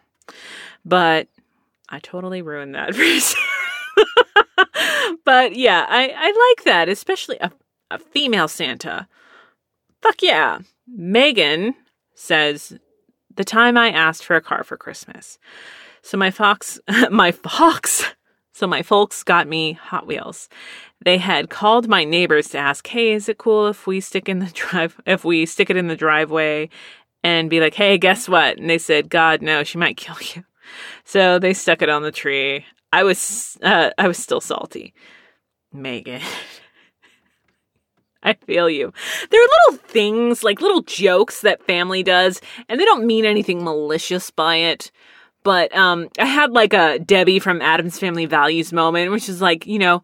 But I totally ruined that but yeah, I, I like that, especially a, a female Santa. Fuck yeah. Megan says, the time I asked for a car for Christmas. So my fox, my fox, so my folks got me Hot Wheels. They had called my neighbors to ask, "Hey, is it cool if we stick in the drive if we stick it in the driveway and be like, "Hey, guess what?" And they said, "God, no, she might kill you." So they stuck it on the tree. I was uh, I was still salty. Megan. I feel you. There are little things, like little jokes that family does, and they don't mean anything malicious by it. But um, I had like a Debbie from Addams Family Values moment, which is like, you know,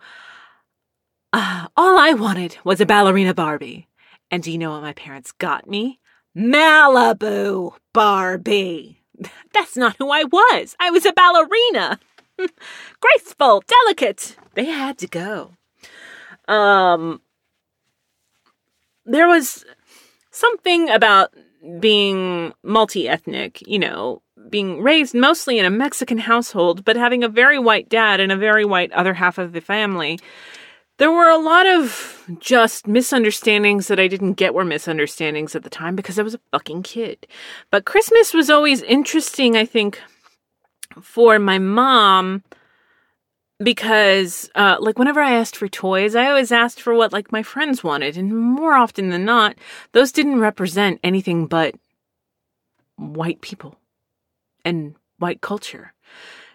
uh, all I wanted was a ballerina Barbie. And do you know what my parents got me? Malibu Barbie. That's not who I was. I was a ballerina. Graceful, delicate. They had to go. Um, there was something about being multi ethnic, you know, being raised mostly in a Mexican household, but having a very white dad and a very white other half of the family there were a lot of just misunderstandings that I didn't get were misunderstandings at the time because I was a fucking kid. But Christmas was always interesting, I think, for my mom because uh, like whenever i asked for toys i always asked for what like my friends wanted and more often than not those didn't represent anything but white people and white culture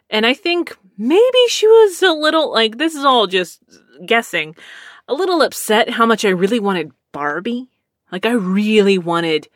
and i think maybe she was a little like this is all just guessing a little upset how much i really wanted barbie like i really wanted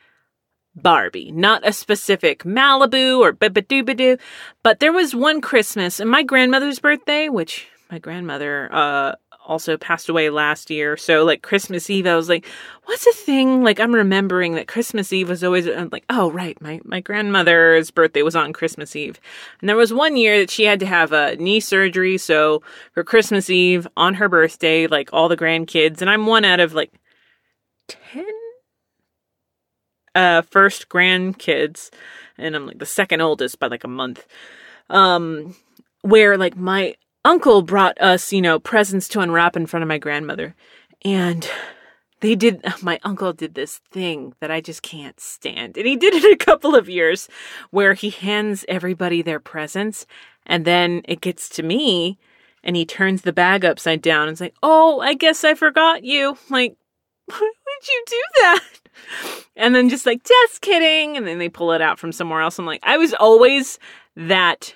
Barbie, not a specific Malibu or babadoo but doo ba doo. But there was one Christmas and my grandmother's birthday, which my grandmother uh also passed away last year. So like Christmas Eve, I was like, what's a thing? Like I'm remembering that Christmas Eve was always I'm like, oh right, my my grandmother's birthday was on Christmas Eve, and there was one year that she had to have a knee surgery. So for Christmas Eve on her birthday, like all the grandkids, and I'm one out of like ten uh, first grandkids, and I'm like the second oldest by like a month. Um, where like my uncle brought us, you know, presents to unwrap in front of my grandmother, and they did. My uncle did this thing that I just can't stand, and he did it a couple of years, where he hands everybody their presents, and then it gets to me, and he turns the bag upside down and is like, "Oh, I guess I forgot you." like, why would you do that? And then just like, just kidding. And then they pull it out from somewhere else. I'm like, I was always that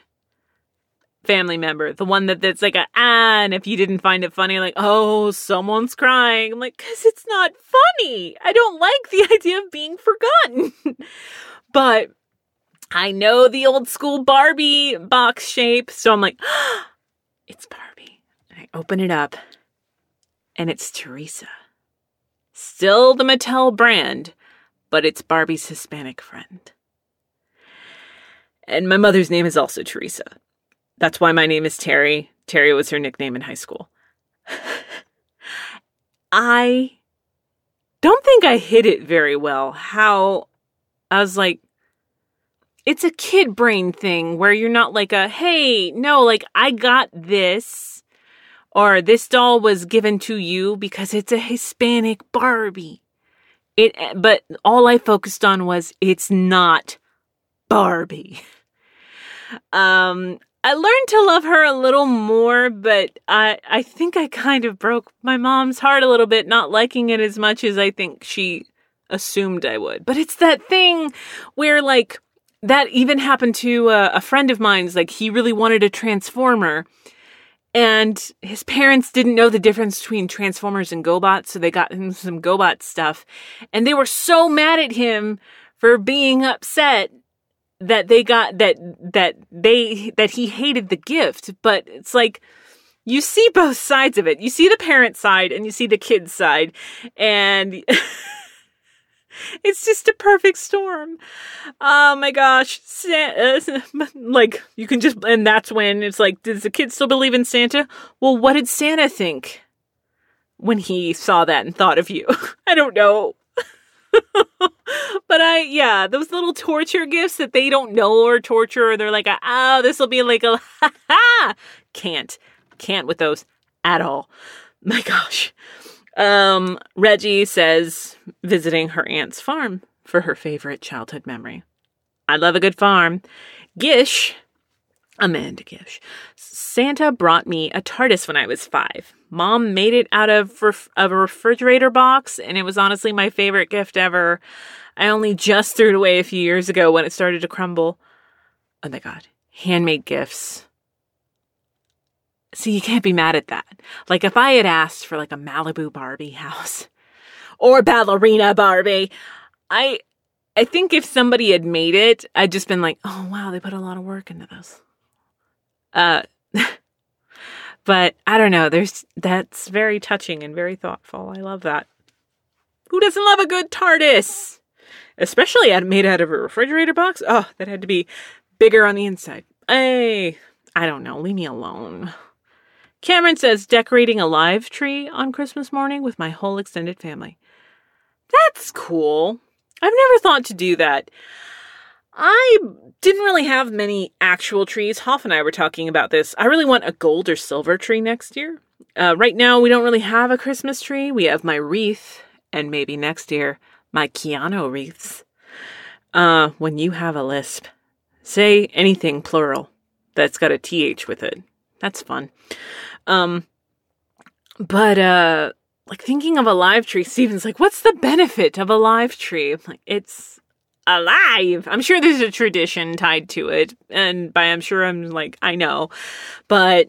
family member, the one that that's like a ah, and if you didn't find it funny, like oh, someone's crying. I'm like, cause it's not funny. I don't like the idea of being forgotten. but I know the old school Barbie box shape, so I'm like, oh, it's Barbie. And I open it up, and it's Teresa. Still the Mattel brand, but it's Barbie's Hispanic friend. And my mother's name is also Teresa. That's why my name is Terry. Terry was her nickname in high school. I don't think I hit it very well. How I was like, it's a kid brain thing where you're not like a, hey, no, like I got this or this doll was given to you because it's a Hispanic Barbie. It, but all I focused on was it's not Barbie. Um, I learned to love her a little more, but I, I think I kind of broke my mom's heart a little bit, not liking it as much as I think she assumed I would. But it's that thing where, like, that even happened to a, a friend of mine's. Like, he really wanted a Transformer and his parents didn't know the difference between Transformers and GoBots, so they got him some GoBot stuff. And they were so mad at him for being upset that they got that that they that he hated the gift. But it's like you see both sides of it. You see the parent side and you see the kid side. And it's just a perfect storm. Oh my gosh. Santa, uh, like, you can just, and that's when it's like, does the kid still believe in Santa? Well, what did Santa think when he saw that and thought of you? I don't know. but I, yeah, those little torture gifts that they don't know are torture, they're like, oh, this will be like a, ha ha. Can't, can't with those at all. My gosh. Um, Reggie says visiting her aunt's farm for her favorite childhood memory. I love a good farm. Gish, Amanda Gish, Santa brought me a TARDIS when I was five. Mom made it out of, ref- of a refrigerator box, and it was honestly my favorite gift ever. I only just threw it away a few years ago when it started to crumble. Oh my god, handmade gifts See, you can't be mad at that. Like if I had asked for like a Malibu Barbie house or ballerina Barbie, I I think if somebody had made it, I'd just been like, "Oh wow, they put a lot of work into this." Uh but I don't know, there's that's very touching and very thoughtful. I love that. Who doesn't love a good TARDIS? Especially made out of a refrigerator box. Oh, that had to be bigger on the inside. Hey, I don't know. Leave me alone. Cameron says decorating a live tree on Christmas morning with my whole extended family. That's cool. I've never thought to do that. I didn't really have many actual trees. Hoff and I were talking about this. I really want a gold or silver tree next year. uh, right now, we don't really have a Christmas tree. We have my wreath, and maybe next year, my Keanu wreaths. Uh, when you have a lisp, say anything plural that's got a th with it. That's fun. Um, but uh, like thinking of a live tree, Steven's like, "What's the benefit of a live tree?" I'm like, "It's alive." I'm sure there's a tradition tied to it, and by I'm sure I'm like, I know, but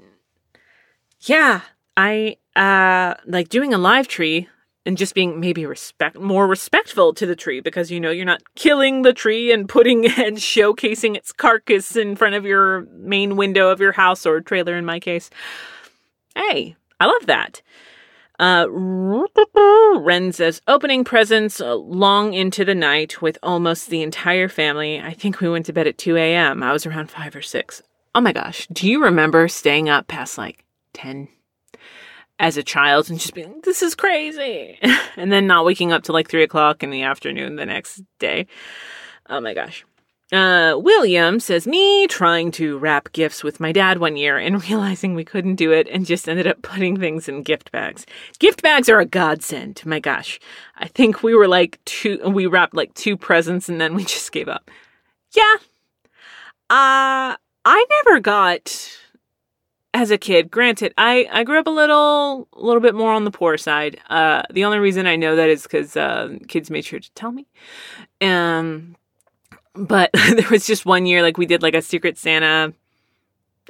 yeah, I uh like doing a live tree and just being maybe respect more respectful to the tree because you know you're not killing the tree and putting and showcasing its carcass in front of your main window of your house or trailer in my case. Hey, I love that. Uh, Ren says opening presents uh, long into the night with almost the entire family. I think we went to bed at 2 a.m. I was around five or six. Oh my gosh. Do you remember staying up past like 10 as a child and just being, like this is crazy. and then not waking up till like three o'clock in the afternoon the next day. Oh my gosh. Uh, William says, me trying to wrap gifts with my dad one year and realizing we couldn't do it and just ended up putting things in gift bags. Gift bags are a godsend. My gosh. I think we were like two, we wrapped like two presents and then we just gave up. Yeah. Uh, I never got as a kid, granted, I, I grew up a little a little bit more on the poor side. Uh, the only reason I know that is because uh, kids made sure to tell me. Um, but there was just one year, like we did like a Secret Santa,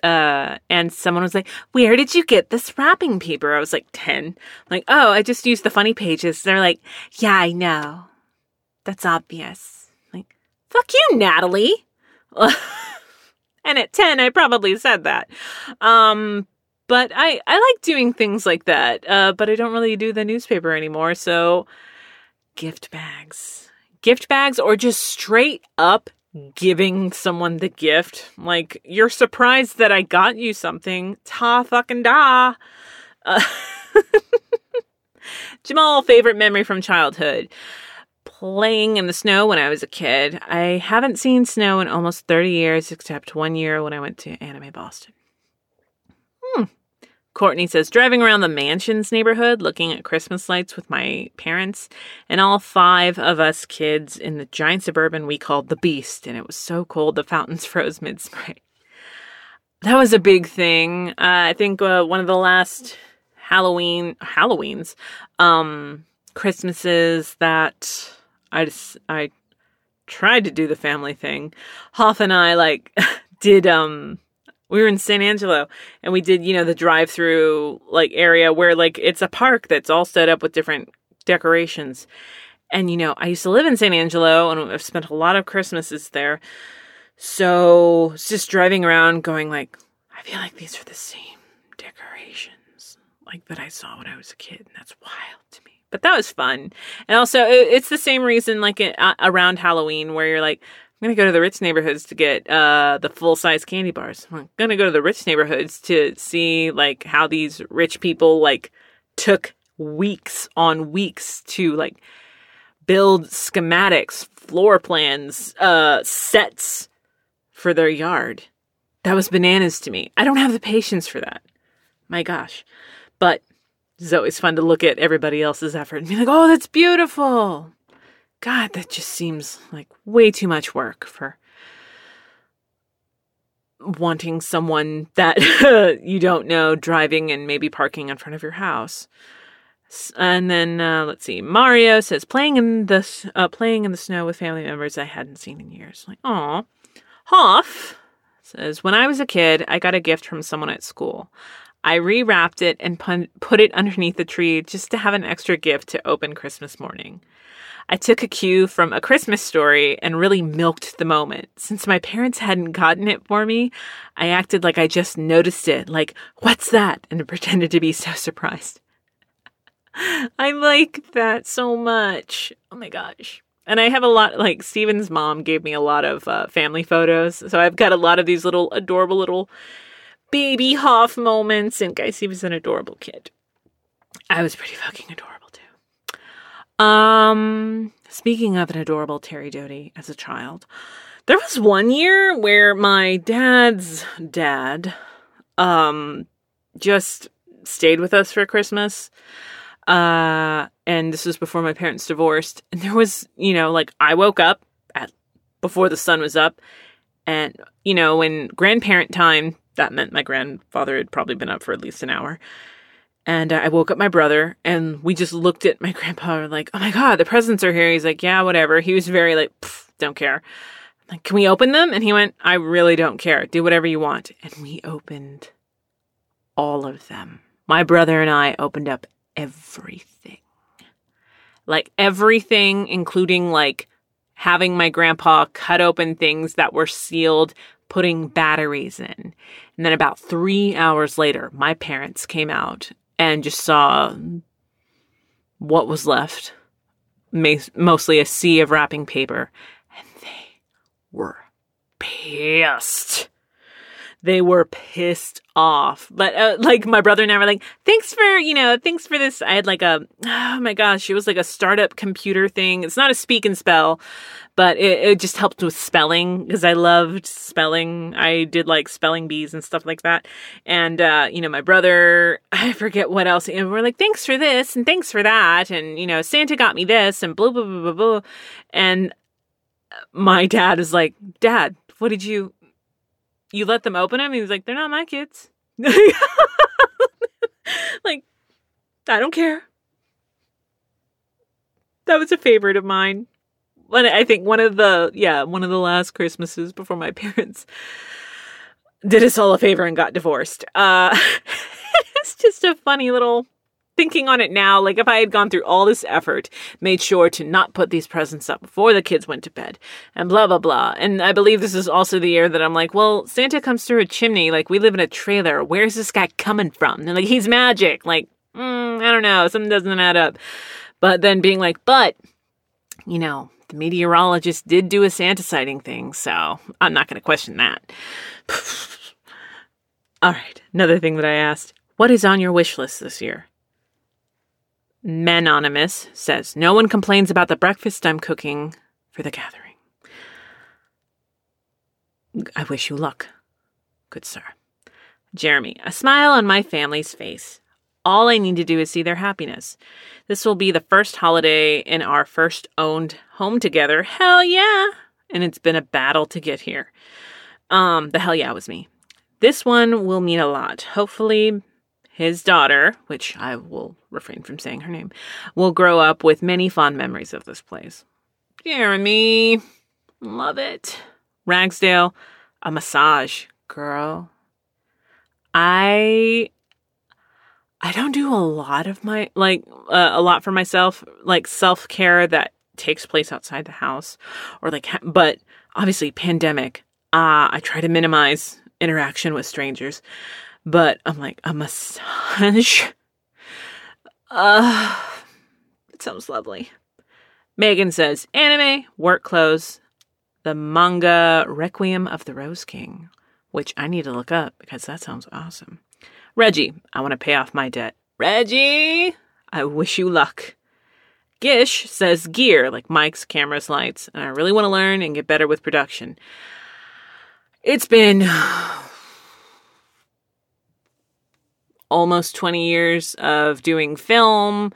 uh, and someone was like, "Where did you get this wrapping paper?" I was like ten. I'm like, oh, I just used the funny pages. They're like, yeah, I know. That's obvious. Like, fuck you, Natalie. And at 10, I probably said that. Um, but I, I like doing things like that. Uh, but I don't really do the newspaper anymore. So gift bags, gift bags, or just straight up giving someone the gift. Like, you're surprised that I got you something. Ta fucking da. Uh, Jamal, favorite memory from childhood playing in the snow when I was a kid. I haven't seen snow in almost 30 years, except one year when I went to Anime Boston. Hmm. Courtney says, driving around the mansions neighborhood looking at Christmas lights with my parents and all five of us kids in the giant suburban we called the Beast, and it was so cold the fountains froze mid spray. That was a big thing. Uh, I think uh, one of the last Halloween, Halloweens, um, Christmases that I just I tried to do the family thing. Hoff and I like did um we were in San Angelo and we did, you know, the drive through like area where like it's a park that's all set up with different decorations. And you know, I used to live in San Angelo and I've spent a lot of Christmases there. So it's just driving around going like, I feel like these are the same decorations like that I saw when I was a kid. And that's wild to me but that was fun. And also, it's the same reason, like uh, around Halloween, where you're like, I'm gonna go to the rich neighborhoods to get uh, the full size candy bars. I'm gonna go to the rich neighborhoods to see like how these rich people like took weeks on weeks to like build schematics, floor plans, uh, sets for their yard. That was bananas to me. I don't have the patience for that. My gosh. But it's always fun to look at everybody else's effort and be like, oh, that's beautiful. God, that just seems like way too much work for wanting someone that you don't know driving and maybe parking in front of your house. And then uh, let's see. Mario says playing in the uh, playing in the snow with family members I hadn't seen in years. Like, oh, Hoff says when I was a kid, I got a gift from someone at school. I rewrapped it and put it underneath the tree just to have an extra gift to open Christmas morning. I took a cue from a Christmas story and really milked the moment. Since my parents hadn't gotten it for me, I acted like I just noticed it, like, what's that? And pretended to be so surprised. I like that so much. Oh my gosh. And I have a lot, like, Steven's mom gave me a lot of uh, family photos. So I've got a lot of these little adorable little baby Hoff moments, and guys, he was an adorable kid. I was pretty fucking adorable. Um, speaking of an adorable Terry Doty as a child, there was one year where my dad's dad, um, just stayed with us for Christmas. Uh, and this was before my parents divorced. And there was, you know, like I woke up at before the sun was up. And, you know, when grandparent time, that meant my grandfather had probably been up for at least an hour. And uh, I woke up my brother and we just looked at my grandpa and like, oh my God, the presents are here. He's like, yeah, whatever. He was very like, don't care. I'm like, can we open them? And he went, I really don't care. Do whatever you want. And we opened all of them. My brother and I opened up everything. Like everything, including like having my grandpa cut open things that were sealed, putting batteries in. And then about three hours later, my parents came out and just saw what was left mostly a sea of wrapping paper. And they were pissed they were pissed off. But uh, like my brother and I were like, thanks for, you know, thanks for this. I had like a, oh my gosh, it was like a startup computer thing. It's not a speak and spell, but it, it just helped with spelling because I loved spelling. I did like spelling bees and stuff like that. And, uh, you know, my brother, I forget what else. And we're like, thanks for this and thanks for that. And, you know, Santa got me this and blah, blah, blah, blah, blah. And my dad is like, Dad, what did you, you let them open them? He was like, they're not my kids. like, I don't care. That was a favorite of mine. When I think one of the yeah one of the last Christmases before my parents did us all a favor and got divorced. Uh, it's just a funny little thinking on it now, like if I had gone through all this effort, made sure to not put these presents up before the kids went to bed, and blah, blah, blah. And I believe this is also the year that I'm like, well, Santa comes through a chimney. Like, we live in a trailer. Where's this guy coming from? And like, he's magic. Like, mm, I don't know. Something doesn't add up. But then being like, but, you know, the meteorologist did do a Santa sighting thing, so I'm not going to question that. All right, another thing that I asked What is on your wish list this year? Manonymous says, No one complains about the breakfast I'm cooking for the gathering. I wish you luck, good sir. Jeremy, a smile on my family's face. All I need to do is see their happiness. This will be the first holiday in our first owned home together. Hell yeah! And it's been a battle to get here. Um, the hell yeah was me. This one will mean a lot. Hopefully, his daughter, which I will refrain from saying her name, will grow up with many fond memories of this place. Jeremy, love it. Ragsdale, a massage, girl. I I don't do a lot of my like uh, a lot for myself, like self-care that takes place outside the house or like but obviously pandemic. Uh I try to minimize interaction with strangers. But I'm like, a massage? Uh, it sounds lovely. Megan says, anime, work clothes, the manga Requiem of the Rose King, which I need to look up because that sounds awesome. Reggie, I want to pay off my debt. Reggie, I wish you luck. Gish says gear, like mics, cameras, lights, and I really want to learn and get better with production. It's been almost 20 years of doing film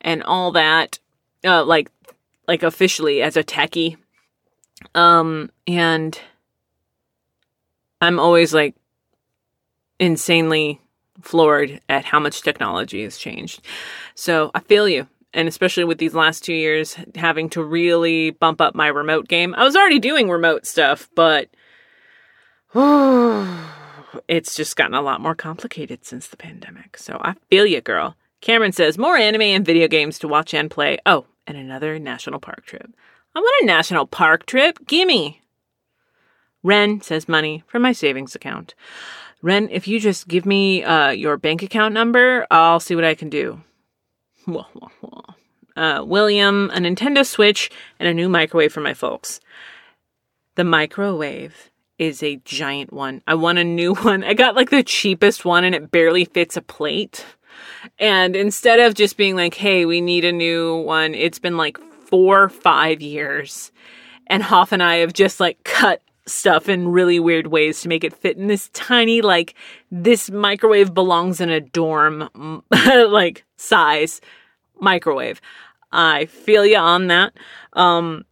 and all that, uh, like, like officially as a techie. Um, and I'm always like insanely floored at how much technology has changed. So I feel you. And especially with these last two years, having to really bump up my remote game. I was already doing remote stuff, but it's just gotten a lot more complicated since the pandemic. So I feel you, girl. Cameron says more anime and video games to watch and play. Oh, and another national park trip. I want a national park trip. Gimme. Ren says money from my savings account. Ren, if you just give me uh, your bank account number, I'll see what I can do. Uh, William, a Nintendo Switch, and a new microwave for my folks. The microwave is a giant one. I want a new one. I got like the cheapest one and it barely fits a plate. And instead of just being like, hey, we need a new one, it's been like four, five years. And Hoff and I have just like cut stuff in really weird ways to make it fit in this tiny, like, this microwave belongs in a dorm, like, size microwave. I feel you on that. Um,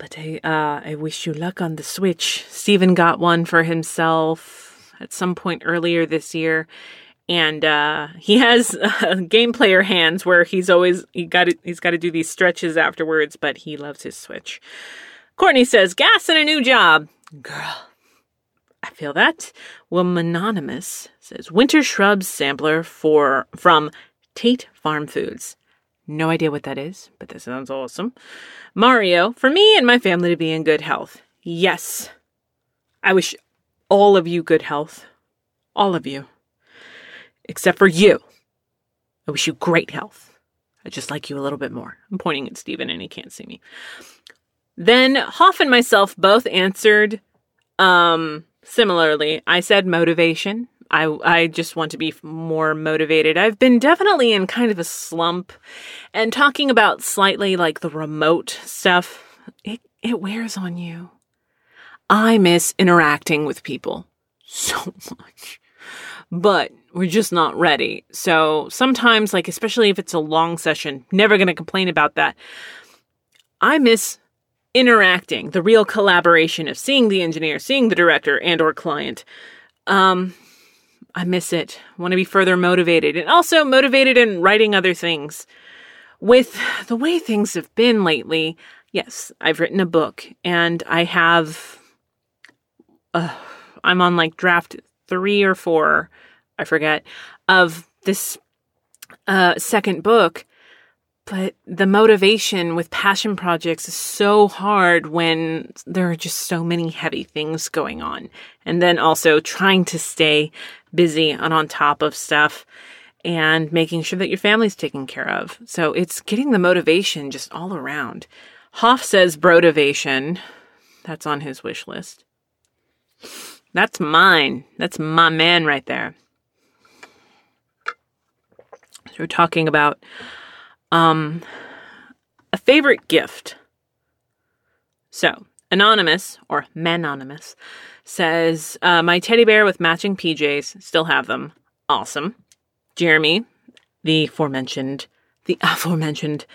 but I, uh, I wish you luck on the Switch. Steven got one for himself at some point earlier this year. And uh, he has uh, game player hands where he's always he got he's got to do these stretches afterwards, but he loves his Switch. Courtney says, "Gas and a new job, girl." I feel that. Woman Anonymous says, "Winter shrubs sampler for from Tait Farm Foods." No idea what that is, but that sounds awesome. Mario, for me and my family to be in good health. Yes. I wish all of you good health. All of you. Except for you. I wish you great health. I just like you a little bit more. I'm pointing at Steven and he can't see me. Then Hoff and myself both answered um, similarly. I said motivation. I I just want to be more motivated. I've been definitely in kind of a slump and talking about slightly like the remote stuff. It it wears on you. I miss interacting with people so much. But we're just not ready. So sometimes like especially if it's a long session, never going to complain about that. I miss interacting, the real collaboration of seeing the engineer, seeing the director and or client. Um I miss it. Want to be further motivated and also motivated in writing other things. With the way things have been lately, yes, I've written a book and I have. Uh, I'm on like draft three or four, I forget, of this uh, second book. But the motivation with passion projects is so hard when there are just so many heavy things going on. And then also trying to stay busy and on top of stuff and making sure that your family's taken care of. So it's getting the motivation just all around. Hoff says brotivation. That's on his wish list. That's mine. That's my man right there. So we're talking about um a favorite gift. So, anonymous or manonymous says, uh, My teddy bear with matching PJs, still have them. Awesome. Jeremy, the aforementioned, the aforementioned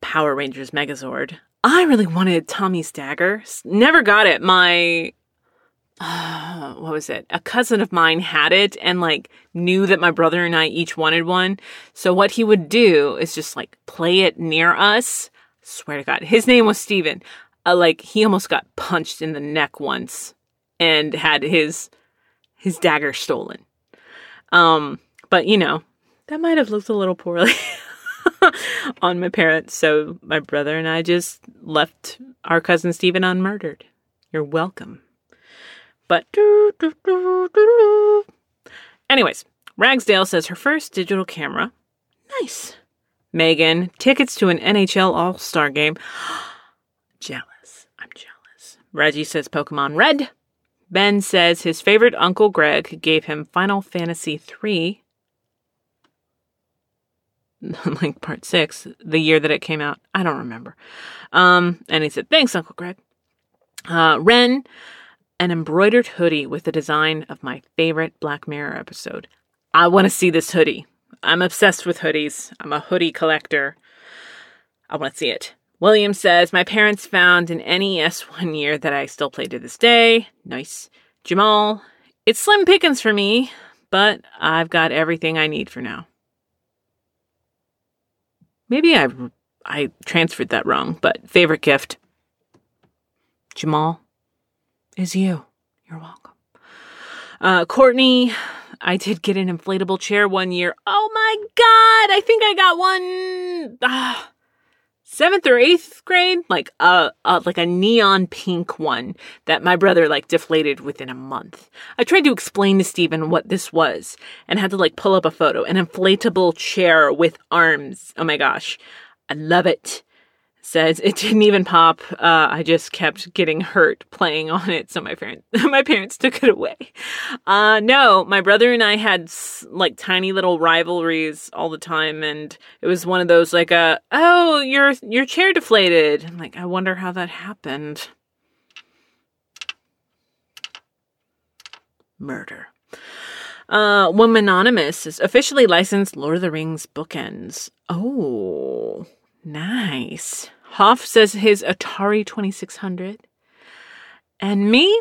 Power Rangers Megazord. I really wanted Tommy's dagger. Never got it. My uh, what was it? A cousin of mine had it and like knew that my brother and I each wanted one. So what he would do is just like play it near us. Swear to God, his name was Steven. Uh, like he almost got punched in the neck once and had his his dagger stolen. Um, but you know, that might have looked a little poorly on my parents, so my brother and I just left our cousin Stephen unmurdered. You're welcome. But anyways, Ragsdale says her first digital camera. Nice. Megan, tickets to an NHL All Star game. jealous. I'm jealous. Reggie says Pokemon Red. Ben says his favorite Uncle Greg gave him Final Fantasy III, like part six, the year that it came out. I don't remember. Um, and he said, Thanks, Uncle Greg. Uh, Ren, an embroidered hoodie with the design of my favorite Black Mirror episode. I want to see this hoodie. I'm obsessed with hoodies. I'm a hoodie collector. I want to see it. William says, My parents found an NES one year that I still play to this day. Nice. Jamal, it's slim pickings for me, but I've got everything I need for now. Maybe I I transferred that wrong, but favorite gift. Jamal is you. You're welcome. Uh, Courtney, I did get an inflatable chair one year. Oh my god! I think I got one. Ah, seventh or eighth grade, like a, a, like a neon pink one that my brother like deflated within a month. I tried to explain to Stephen what this was and had to like pull up a photo, an inflatable chair with arms. Oh my gosh, I love it says it didn't even pop. Uh, I just kept getting hurt playing on it, so my parents my parents took it away. Uh, no, my brother and I had like tiny little rivalries all the time, and it was one of those like a uh, oh your your chair deflated. I'm like I wonder how that happened. Murder. Uh, Woman Anonymous is officially licensed Lord of the Rings bookends. Oh, nice. Hoff says his Atari 2600. And me?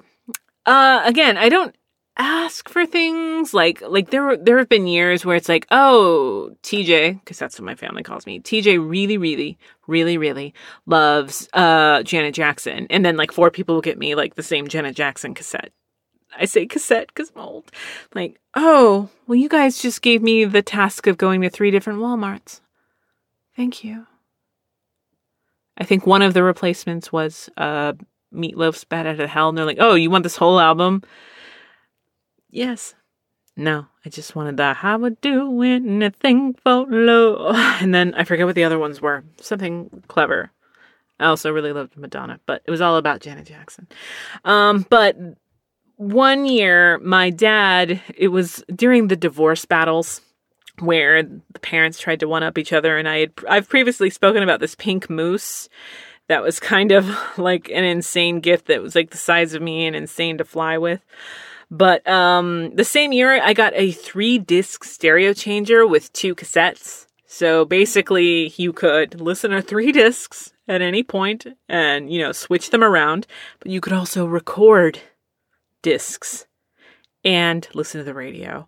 Uh, again, I don't ask for things like like there were there have been years where it's like oh TJ because that's what my family calls me TJ really really really really loves uh Janet Jackson and then like four people will get me like the same Janet Jackson cassette I say cassette because I'm old like oh well you guys just gave me the task of going to three different Walmarts thank you I think one of the replacements was uh Meatloaf's Bat Out of Hell and they're like oh you want this whole album Yes. No, I just wanted the how would do anything for love. And then I forget what the other ones were. Something clever. I also really loved Madonna, but it was all about Janet Jackson. Um, but one year, my dad, it was during the divorce battles where the parents tried to one up each other, and I had I've previously spoken about this pink moose that was kind of like an insane gift that was like the size of me and insane to fly with. But um, the same year, I got a three disc stereo changer with two cassettes. So basically, you could listen to three discs at any point and, you know, switch them around. But you could also record discs and listen to the radio.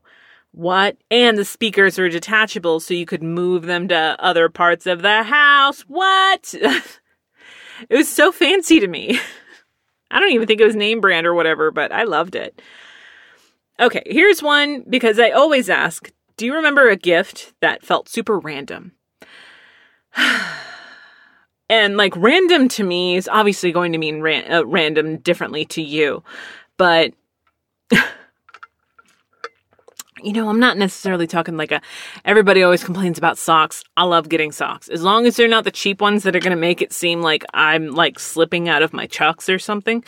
What? And the speakers are detachable so you could move them to other parts of the house. What? it was so fancy to me. I don't even think it was name brand or whatever, but I loved it. Okay, here's one because I always ask Do you remember a gift that felt super random? and like random to me is obviously going to mean ran- uh, random differently to you. But you know, I'm not necessarily talking like a everybody always complains about socks. I love getting socks. As long as they're not the cheap ones that are going to make it seem like I'm like slipping out of my chucks or something.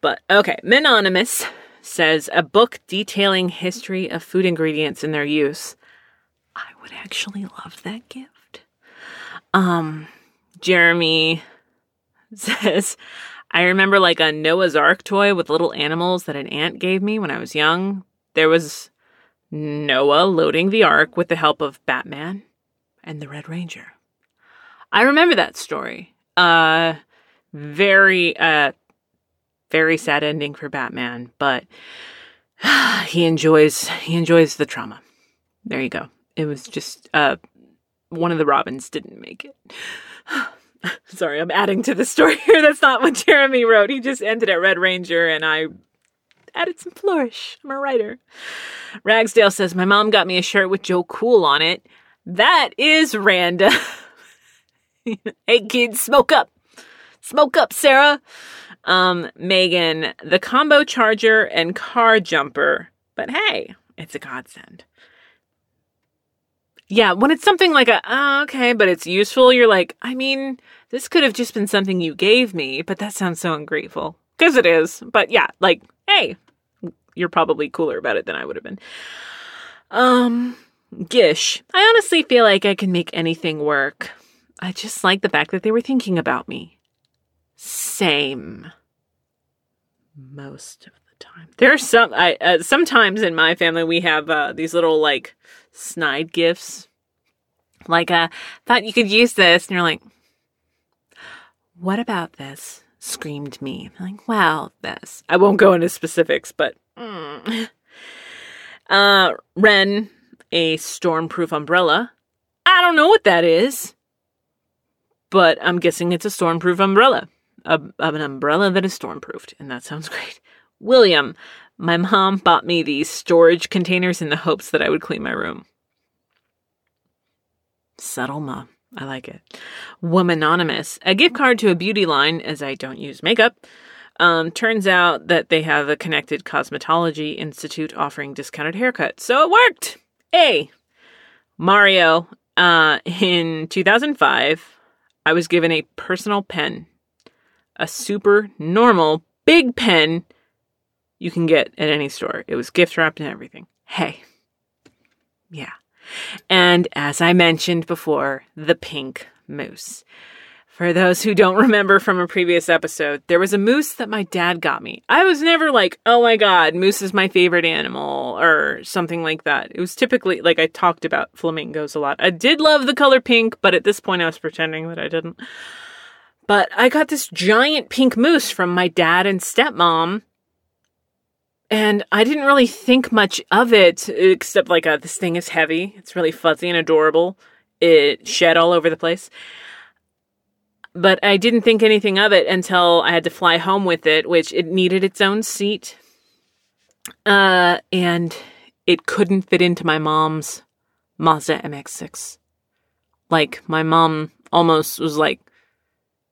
But okay, Menonymous says a book detailing history of food ingredients and their use. I would actually love that gift. Um, Jeremy says, I remember like a Noah's Ark toy with little animals that an aunt gave me when I was young. There was Noah loading the ark with the help of Batman and the Red Ranger. I remember that story. Uh, very, uh, very sad ending for Batman, but he enjoys he enjoys the trauma. There you go. It was just uh one of the Robins didn't make it. Sorry, I'm adding to the story here. That's not what Jeremy wrote. He just ended at Red Ranger and I added some flourish. I'm a writer. Ragsdale says, My mom got me a shirt with Joe Cool on it. That is random. hey kids, smoke up. Smoke up, Sarah. Um, Megan, the combo charger and car jumper. But hey, it's a godsend. Yeah, when it's something like a, oh, okay, but it's useful, you're like, I mean, this could have just been something you gave me, but that sounds so ungrateful. Because it is. But yeah, like, hey, you're probably cooler about it than I would have been. Um, Gish, I honestly feel like I can make anything work. I just like the fact that they were thinking about me. Same. Most of the time. There are some, I, uh, sometimes in my family we have uh, these little like snide gifts. Like, uh, thought you could use this. And you're like, what about this? Screamed me. Like, well, this. I won't go into specifics, but. Mm. Uh, Ren, a stormproof umbrella. I don't know what that is, but I'm guessing it's a stormproof umbrella of an umbrella that is stormproofed, and that sounds great. William, my mom bought me these storage containers in the hopes that I would clean my room. Subtle ma. I like it. Womanonymous, a gift card to a beauty line, as I don't use makeup. Um, turns out that they have a connected cosmetology institute offering discounted haircuts. So it worked! A. Mario, uh, in 2005, I was given a personal pen a super normal big pen you can get at any store. It was gift wrapped and everything. Hey. Yeah. And as I mentioned before, the pink moose. For those who don't remember from a previous episode, there was a moose that my dad got me. I was never like, oh my god, moose is my favorite animal or something like that. It was typically like I talked about flamingos a lot. I did love the color pink, but at this point I was pretending that I didn't. But I got this giant pink moose from my dad and stepmom. And I didn't really think much of it, except like, uh, this thing is heavy. It's really fuzzy and adorable. It shed all over the place but I didn't think anything of it until I had to fly home with it, which it needed its own seat. Uh, and it couldn't fit into my mom's Mazda MX6. Like, my mom almost was like,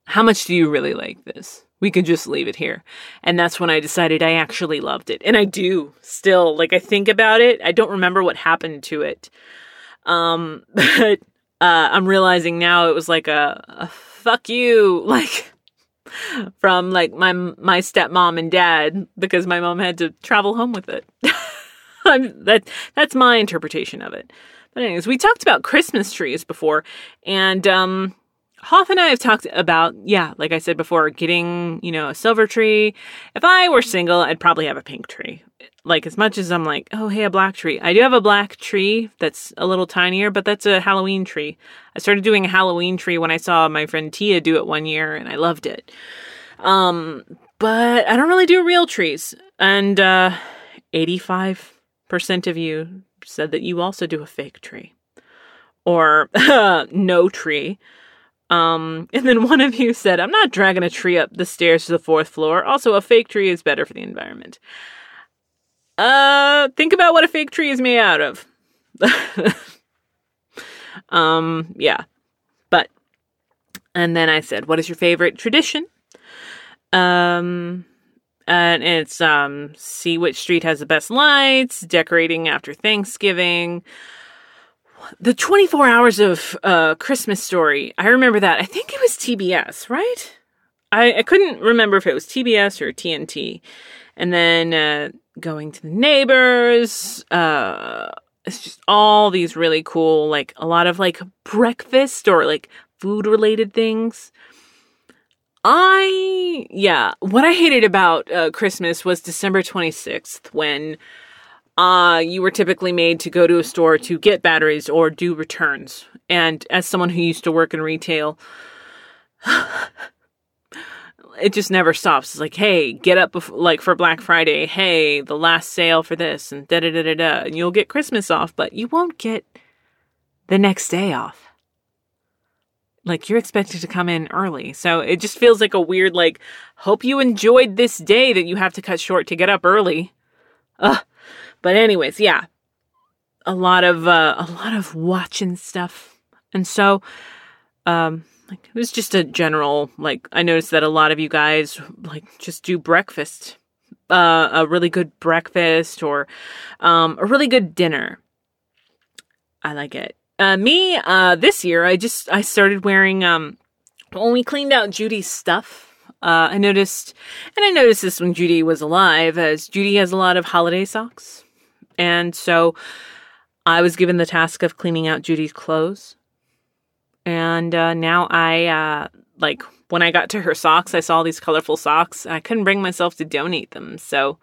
How much do you really like this? We could just leave it here. And that's when I decided I actually loved it. And I do still. Like, I think about it. I don't remember what happened to it. Um, but uh, I'm realizing now it was like a, a fuck you like from like my my stepmom and dad because my mom had to travel home with it. that that's my interpretation of it. But anyways, we talked about Christmas trees before, and um, Hoff and I have talked about yeah, like I said before, getting you know a silver tree. If I were single, I'd probably have a pink tree like as much as I'm like, oh hey, a black tree. I do have a black tree that's a little tinier, but that's a Halloween tree. I started doing a Halloween tree when I saw my friend Tia do it one year and I loved it. Um, but I don't really do real trees. And uh 85% of you said that you also do a fake tree. Or no tree. Um, and then one of you said, I'm not dragging a tree up the stairs to the fourth floor. Also, a fake tree is better for the environment. Uh, think about what a fake tree is made out of. um, yeah. But, and then I said, what is your favorite tradition? Um, and it's, um, see which street has the best lights, decorating after Thanksgiving. The 24 hours of, uh, Christmas story. I remember that. I think it was TBS, right? I, I couldn't remember if it was TBS or TNT. And then, uh, going to the neighbors. Uh, it's just all these really cool, like a lot of like breakfast or like food related things. I, yeah, what I hated about uh, Christmas was December 26th when uh, you were typically made to go to a store to get batteries or do returns. And as someone who used to work in retail, it just never stops. It's like, hey, get up bef- like for Black Friday. Hey, the last sale for this and da da da da da. And you'll get Christmas off, but you won't get the next day off. Like you're expected to come in early. So it just feels like a weird like hope you enjoyed this day that you have to cut short to get up early. Ugh. But anyways, yeah. A lot of uh a lot of watching stuff. And so um like it was just a general like I noticed that a lot of you guys like just do breakfast. Uh, a really good breakfast or um, a really good dinner. I like it. Uh, me, uh, this year, I just I started wearing um, when we cleaned out Judy's stuff. Uh, I noticed, and I noticed this when Judy was alive, as Judy has a lot of holiday socks, and so I was given the task of cleaning out Judy's clothes. And uh, now I, uh, like, when I got to her socks, I saw these colorful socks. I couldn't bring myself to donate them. So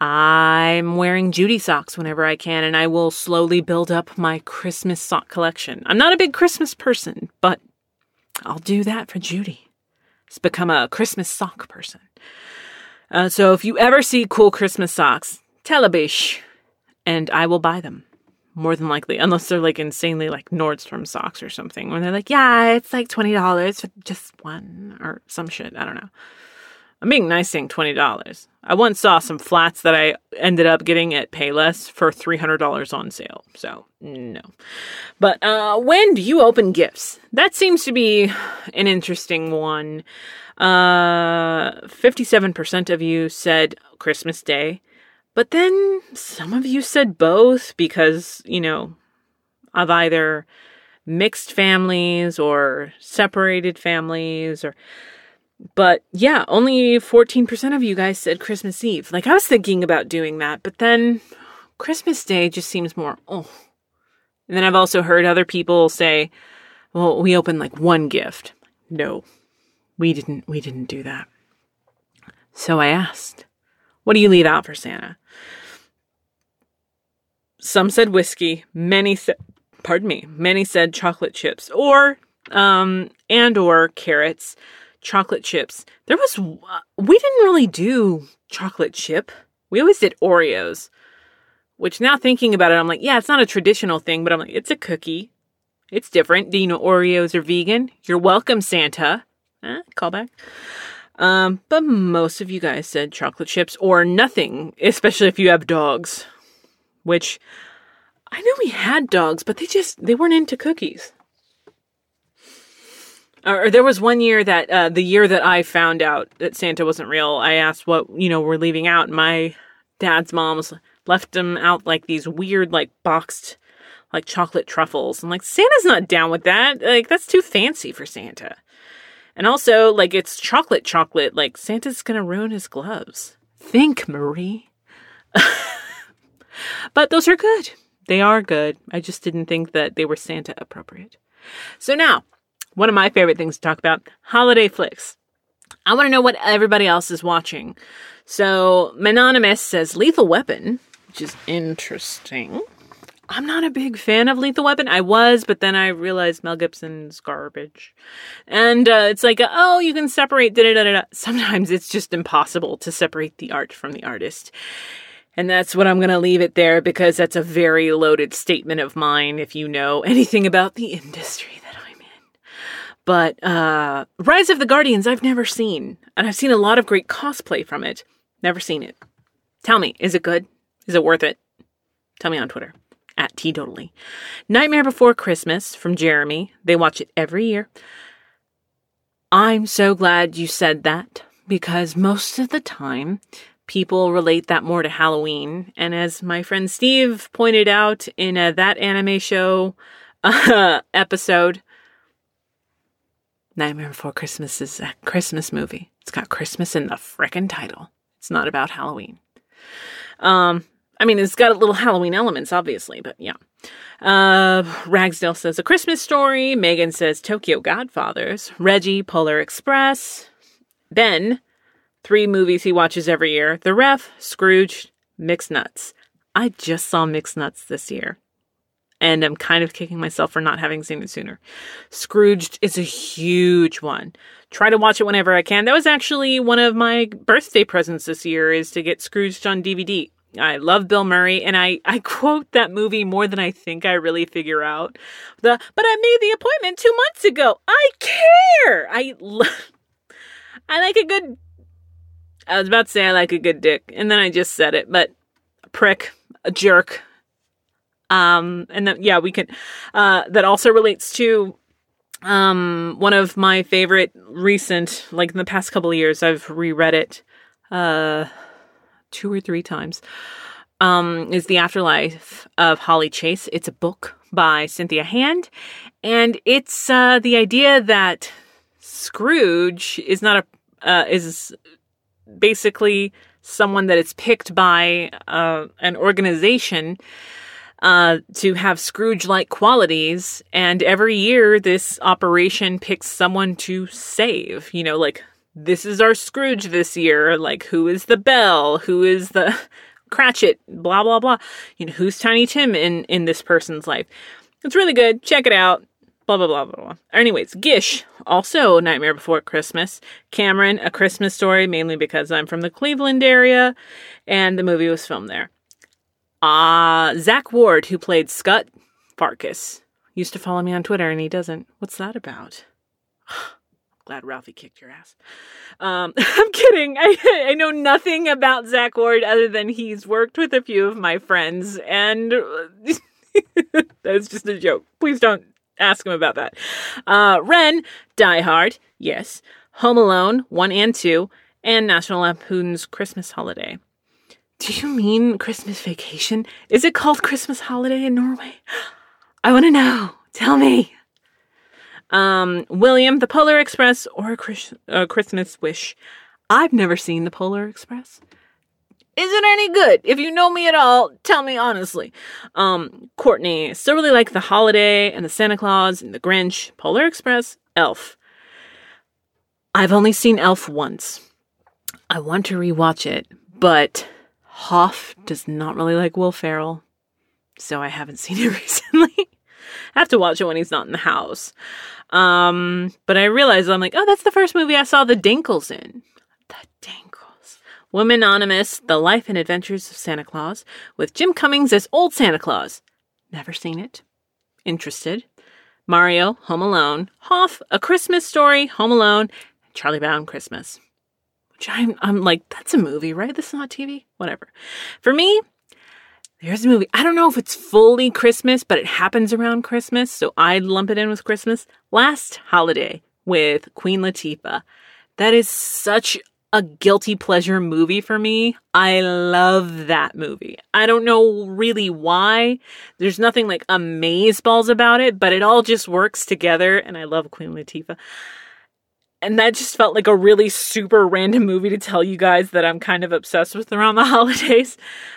I'm wearing Judy socks whenever I can, and I will slowly build up my Christmas sock collection. I'm not a big Christmas person, but I'll do that for Judy. It's become a Christmas sock person. Uh, so if you ever see cool Christmas socks, tell a bish, and I will buy them more than likely, unless they're like insanely like Nordstrom socks or something, when they're like, yeah, it's like twenty dollars for just one or some shit. I don't know. I'm being nice saying twenty dollars. I once saw some flats that I ended up getting at Payless for three hundred dollars on sale. So no. But uh, when do you open gifts? That seems to be an interesting one. Uh, fifty-seven percent of you said Christmas Day. But then some of you said both because, you know, of either mixed families or separated families or but yeah, only 14% of you guys said Christmas Eve. Like I was thinking about doing that, but then Christmas Day just seems more oh. And then I've also heard other people say, well, we open like one gift. no, we didn't. We didn't do that. So I asked, "What do you leave out for Santa?" Some said whiskey. Many said, pardon me, many said chocolate chips or um and or carrots, chocolate chips. There was we didn't really do chocolate chip. We always did Oreos. Which now thinking about it, I'm like, yeah, it's not a traditional thing, but I'm like, it's a cookie. It's different. Do you know Oreos are vegan? You're welcome, Santa. Eh, callback. Um, but most of you guys said chocolate chips or nothing, especially if you have dogs. Which I know we had dogs, but they just they weren't into cookies. Or, there was one year that uh, the year that I found out that Santa wasn't real, I asked what you know we're leaving out. My dad's mom's left them out like these weird, like boxed, like chocolate truffles. I'm like, Santa's not down with that. Like, that's too fancy for Santa. And also, like, it's chocolate chocolate. Like, Santa's gonna ruin his gloves. Think, Marie. but those are good. They are good. I just didn't think that they were Santa appropriate. So now, one of my favorite things to talk about holiday flicks. I want to know what everybody else is watching. So, Menonymous says Lethal Weapon which is interesting. I'm not a big fan of Lethal Weapon. I was, but then I realized Mel Gibson's garbage. And uh, it's like, oh, you can separate. Da, da, da, da. Sometimes it's just impossible to separate the art from the artist. And that's what I'm going to leave it there because that's a very loaded statement of mine if you know anything about the industry that I'm in. But uh, Rise of the Guardians, I've never seen. And I've seen a lot of great cosplay from it. Never seen it. Tell me, is it good? Is it worth it? Tell me on Twitter at Totally. Nightmare Before Christmas from Jeremy. They watch it every year. I'm so glad you said that because most of the time people relate that more to Halloween. And as my friend Steve pointed out in a That Anime Show uh, episode, Nightmare Before Christmas is a Christmas movie. It's got Christmas in the frickin' title. It's not about Halloween. Um, I mean, it's got a little Halloween elements, obviously, but yeah. Uh, Ragsdale says A Christmas Story. Megan says Tokyo Godfathers. Reggie, Polar Express. Ben, three movies he watches every year The Ref, Scrooge, Mixed Nuts. I just saw Mixed Nuts this year. And I'm kind of kicking myself for not having seen it sooner. Scrooged is a huge one. Try to watch it whenever I can. That was actually one of my birthday presents this year is to get Scrooged on DVD. I love Bill Murray, and I, I quote that movie more than I think I really figure out. The but I made the appointment two months ago. I care. I I like a good. I was about to say I like a good dick, and then I just said it. But a prick, a jerk. Um, and then yeah, we can. Uh, that also relates to um one of my favorite recent, like in the past couple of years, I've reread it. Uh two or three times, um, is The Afterlife of Holly Chase. It's a book by Cynthia Hand, and it's uh, the idea that Scrooge is not a uh, is basically someone that is picked by uh, an organization uh, to have Scrooge like qualities. And every year, this operation picks someone to save. You know, like this is our Scrooge this year. Like, who is the Belle? Who is the Cratchit? Blah, blah, blah. You know, who's Tiny Tim in, in this person's life? It's really good. Check it out. Blah, blah, blah, blah, blah. Anyways, Gish, also Nightmare Before Christmas. Cameron, A Christmas Story, mainly because I'm from the Cleveland area and the movie was filmed there. Uh, Zack Ward, who played Scut Farkus, used to follow me on Twitter and he doesn't. What's that about? glad Ralphie kicked your ass. Um, I'm kidding. I, I know nothing about Zack Ward other than he's worked with a few of my friends, and that's just a joke. Please don't ask him about that. Uh, Ren, Die Hard, yes. Home Alone, 1 and 2, and National Lampoon's Christmas Holiday. Do you mean Christmas Vacation? Is it called Christmas Holiday in Norway? I want to know. Tell me. Um, William, The Polar Express, or a uh, Christmas Wish. I've never seen The Polar Express. Is it any good? If you know me at all, tell me honestly. Um, Courtney, still really like The Holiday and The Santa Claus and The Grinch, Polar Express, Elf. I've only seen Elf once. I want to rewatch it, but Hoff does not really like Will Ferrell, so I haven't seen it recently. I have to watch it when he's not in the house. Um, but I realized I'm like, oh, that's the first movie I saw the Dinkles in. The Dinkles. Womanonymous, The Life and Adventures of Santa Claus, with Jim Cummings as Old Santa Claus. Never seen it. Interested. Mario, Home Alone. Hoff, A Christmas Story, Home Alone. Charlie Brown Christmas. Which I'm, I'm like, that's a movie, right? This is not TV? Whatever. For me, there's a movie. I don't know if it's fully Christmas, but it happens around Christmas, so I lump it in with Christmas. Last Holiday with Queen Latifah. That is such a guilty pleasure movie for me. I love that movie. I don't know really why. There's nothing like amazeballs about it, but it all just works together, and I love Queen Latifah. And that just felt like a really super random movie to tell you guys that I'm kind of obsessed with around the holidays.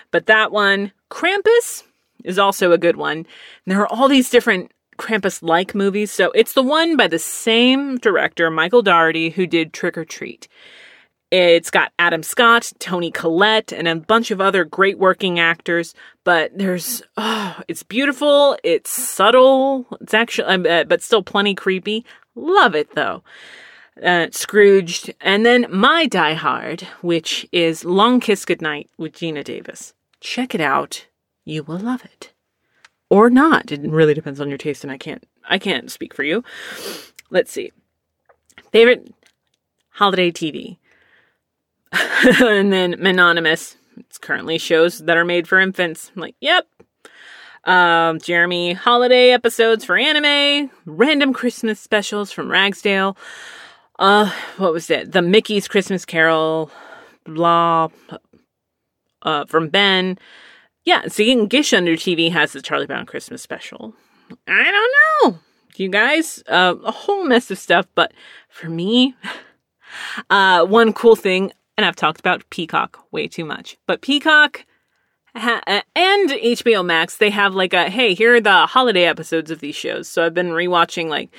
But that one, Krampus, is also a good one. And there are all these different Krampus like movies. So it's the one by the same director, Michael Dougherty, who did Trick 'r Treat. It's got Adam Scott, Toni Collette, and a bunch of other great working actors. But there's, oh, it's beautiful. It's subtle. It's actually, uh, but still plenty creepy. Love it though uh, Scrooged, and then my Die Hard, which is Long Kiss Goodnight with Geena Davis. Check it out. You will love it. Or not. It really depends on your taste, and I can't I can't speak for you. Let's see. Favorite holiday TV. and then Anonymous. It's currently shows that are made for infants. I'm like, yep. Um, Jeremy holiday episodes for anime, random Christmas specials from Ragsdale. Uh, what was it? The Mickey's Christmas Carol, blah, uh, from Ben. Yeah, seeing Gish Under TV has the Charlie Brown Christmas special. I don't know, you guys. Uh, a whole mess of stuff, but for me, uh, one cool thing, and I've talked about Peacock way too much, but Peacock ha- and HBO Max, they have like a hey, here are the holiday episodes of these shows. So I've been rewatching like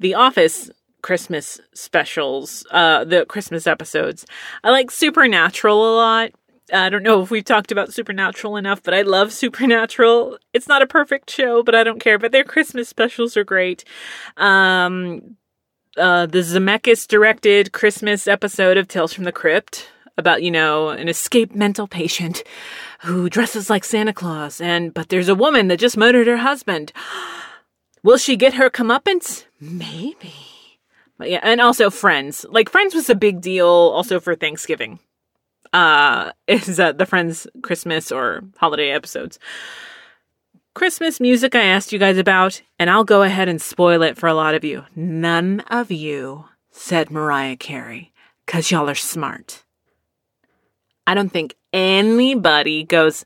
The Office Christmas specials, uh, the Christmas episodes. I like Supernatural a lot. I don't know if we've talked about Supernatural enough, but I love Supernatural. It's not a perfect show, but I don't care. But their Christmas specials are great. Um, uh, the Zemeckis directed Christmas episode of Tales from the Crypt about, you know, an escaped mental patient who dresses like Santa Claus. And, but there's a woman that just murdered her husband. Will she get her comeuppance? Maybe. But yeah, and also Friends. Like Friends was a big deal also for Thanksgiving. Uh is uh, the Friends Christmas or holiday episodes. Christmas music I asked you guys about, and I'll go ahead and spoil it for a lot of you. None of you said Mariah Carey, cause y'all are smart. I don't think anybody goes,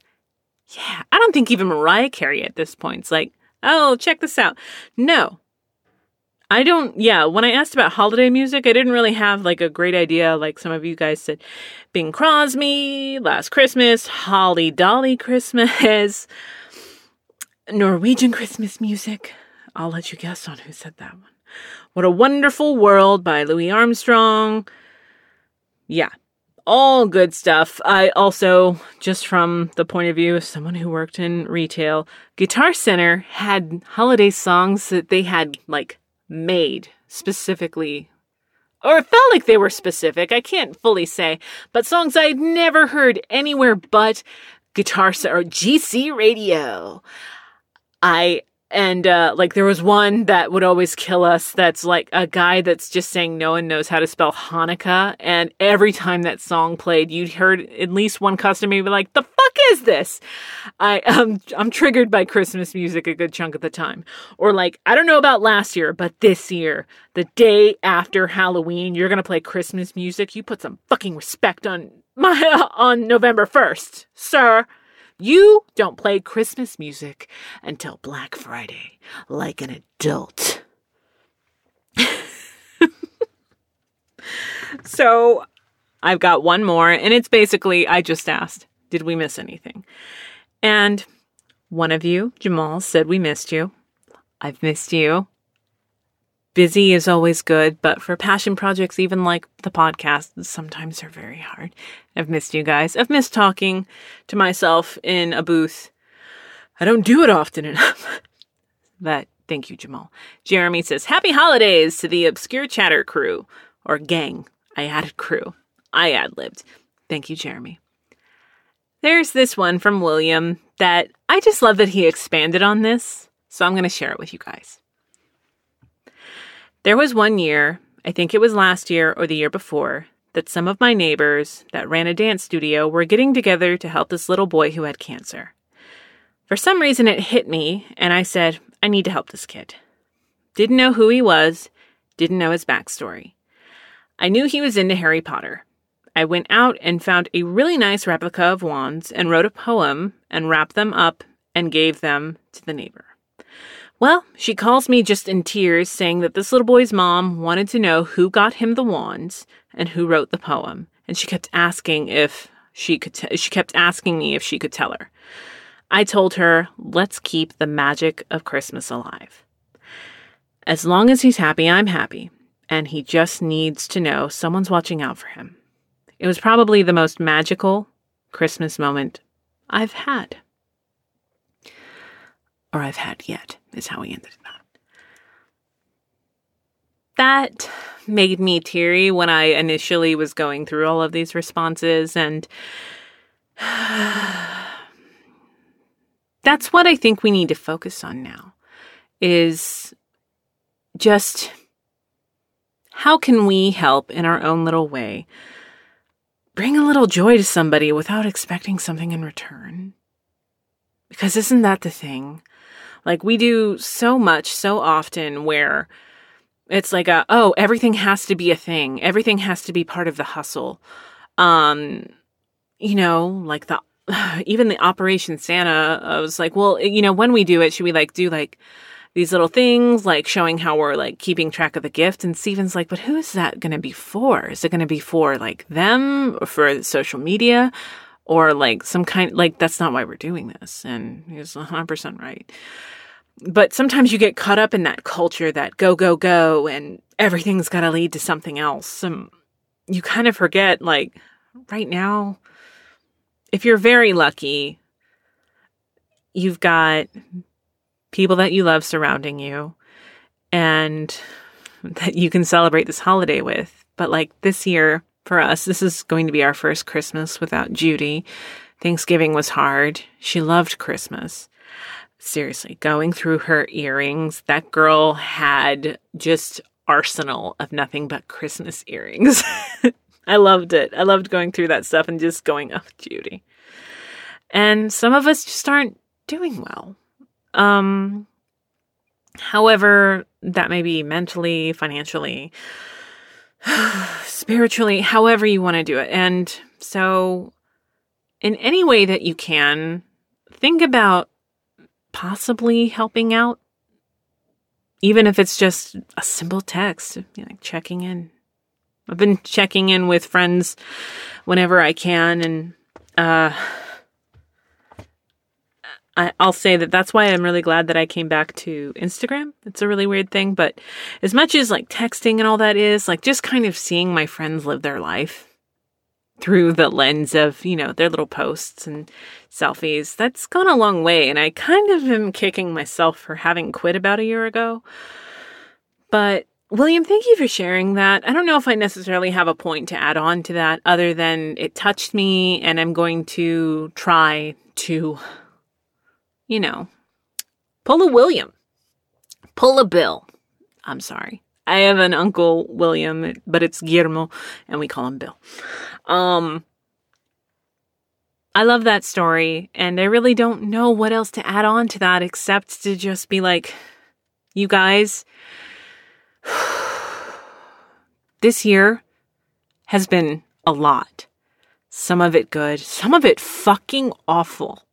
yeah, I don't think even Mariah Carey at this point is like, oh, check this out. No, I don't, yeah, when I asked about holiday music, I didn't really have like a great idea. Like some of you guys said, Bing Crosby, Last Christmas, Holly Dolly Christmas, Norwegian Christmas music. I'll let you guess on who said that one. What a Wonderful World by Louis Armstrong. Yeah, all good stuff. I also, just from the point of view of someone who worked in retail, Guitar Center had holiday songs that they had like made specifically or it felt like they were specific. I can't fully say, but songs I'd never heard anywhere but guitar Center or GC radio. I and uh, like there was one that would always kill us. That's like a guy that's just saying no one knows how to spell Hanukkah, and every time that song played, you'd heard at least one customer be like, "The fuck is this?" I um I'm triggered by Christmas music a good chunk of the time. Or like I don't know about last year, but this year, the day after Halloween, you're gonna play Christmas music. You put some fucking respect on my on November first, sir. You don't play Christmas music until Black Friday, like an adult. so I've got one more, and it's basically I just asked, did we miss anything? And one of you, Jamal, said we missed you. I've missed you. Busy is always good, but for passion projects, even like the podcast, sometimes they're very hard. I've missed you guys. I've missed talking to myself in a booth. I don't do it often enough. but thank you, Jamal. Jeremy says, Happy holidays to the Obscure Chatter crew or gang. I added crew. I ad libbed. Thank you, Jeremy. There's this one from William that I just love that he expanded on this, so I'm going to share it with you guys. There was one year, I think it was last year or the year before, that some of my neighbors that ran a dance studio were getting together to help this little boy who had cancer. For some reason, it hit me, and I said, I need to help this kid. Didn't know who he was, didn't know his backstory. I knew he was into Harry Potter. I went out and found a really nice replica of wands and wrote a poem and wrapped them up and gave them to the neighbor. Well, she calls me just in tears, saying that this little boy's mom wanted to know who got him the wands and who wrote the poem, and she kept asking if she could. T- she kept asking me if she could tell her. I told her, "Let's keep the magic of Christmas alive. As long as he's happy, I'm happy, and he just needs to know someone's watching out for him." It was probably the most magical Christmas moment I've had. Or I've had yet, is how we ended that. That made me teary when I initially was going through all of these responses, and that's what I think we need to focus on now is just how can we help in our own little way bring a little joy to somebody without expecting something in return. Because isn't that the thing? Like we do so much so often where it's like a oh everything has to be a thing. Everything has to be part of the hustle. Um you know, like the even the Operation Santa, I was like, well, you know, when we do it, should we like do like these little things like showing how we're like keeping track of the gift. And Steven's like, but who is that going to be for? Is it going to be for like them or for social media or like some kind, like that's not why we're doing this. And he's 100% right. But sometimes you get caught up in that culture that go, go, go and everything's got to lead to something else. And you kind of forget like right now, if you're very lucky, you've got people that you love surrounding you and that you can celebrate this holiday with. But like this year for us, this is going to be our first Christmas without Judy. Thanksgiving was hard. She loved Christmas. Seriously, going through her earrings, that girl had just arsenal of nothing but Christmas earrings. I loved it. I loved going through that stuff and just going, oh, Judy. And some of us just aren't doing well. Um, however, that may be mentally, financially, spiritually, however you want to do it. And so, in any way that you can, think about possibly helping out, even if it's just a simple text, you know, checking in. I've been checking in with friends whenever I can, and uh, I, will say that that's why I'm really glad that I came back to Instagram. It's a really weird thing, but as much as like texting and all that is, like just kind of seeing my friends live their life through the lens of, you know, their little posts and selfies, that's gone a long way. And I kind of am kicking myself for having quit about a year ago. But William, thank you for sharing that. I don't know if I necessarily have a point to add on to that other than it touched me and I'm going to try to you know, pull a William, pull a Bill. I'm sorry. I have an uncle William, but it's Guillermo, and we call him Bill. Um, I love that story, and I really don't know what else to add on to that except to just be like, you guys, this year has been a lot. Some of it good, some of it fucking awful.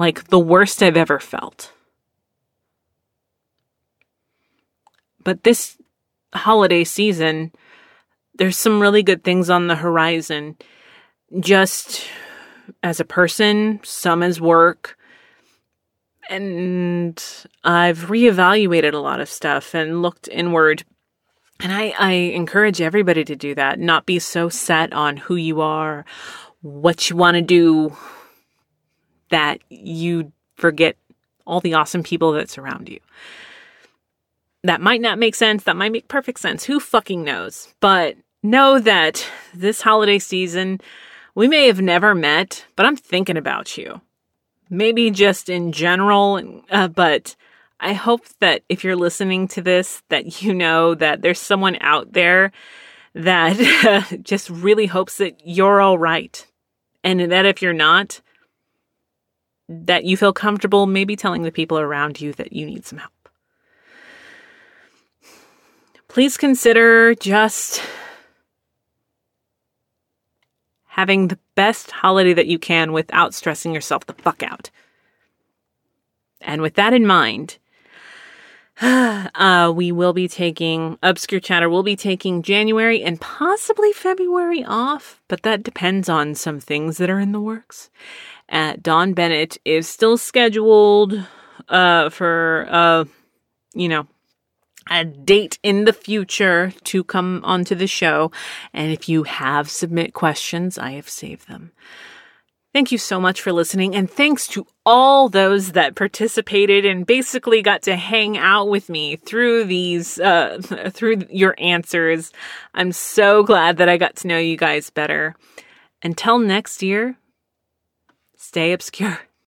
Like the worst I've ever felt. But this holiday season, there's some really good things on the horizon. Just as a person, some as work. and I've reevaluated a lot of stuff and looked inward. And I, I encourage everybody to do that. Not be so set on who you are, what you want to do, that you forget all the awesome people that surround you. That might not make sense. That might make perfect sense. Who fucking knows? But know that this holiday season, we may have never met, but I'm thinking about you. Maybe just in general, uh, but I hope that if you're listening to this, that you know that there's someone out there that uh, just really hopes that you're all right. And that if you're not, that you feel comfortable maybe telling the people around you that you need some help. Please consider just having the best holiday that you can without stressing yourself the fuck out. And with that in mind, uh, we will be taking Obscure Chatter We'll be taking January and possibly February off, but that depends on some things that are in the works. Uh, Dawn Bennett is still scheduled uh, for, uh, you know, a date in the future to come onto the show. And if you have submit questions, I have saved them. Thank you so much for listening. And thanks to all those that participated and basically got to hang out with me through these, uh, through your answers. I'm so glad that I got to know you guys better. Until next year, stay obscure.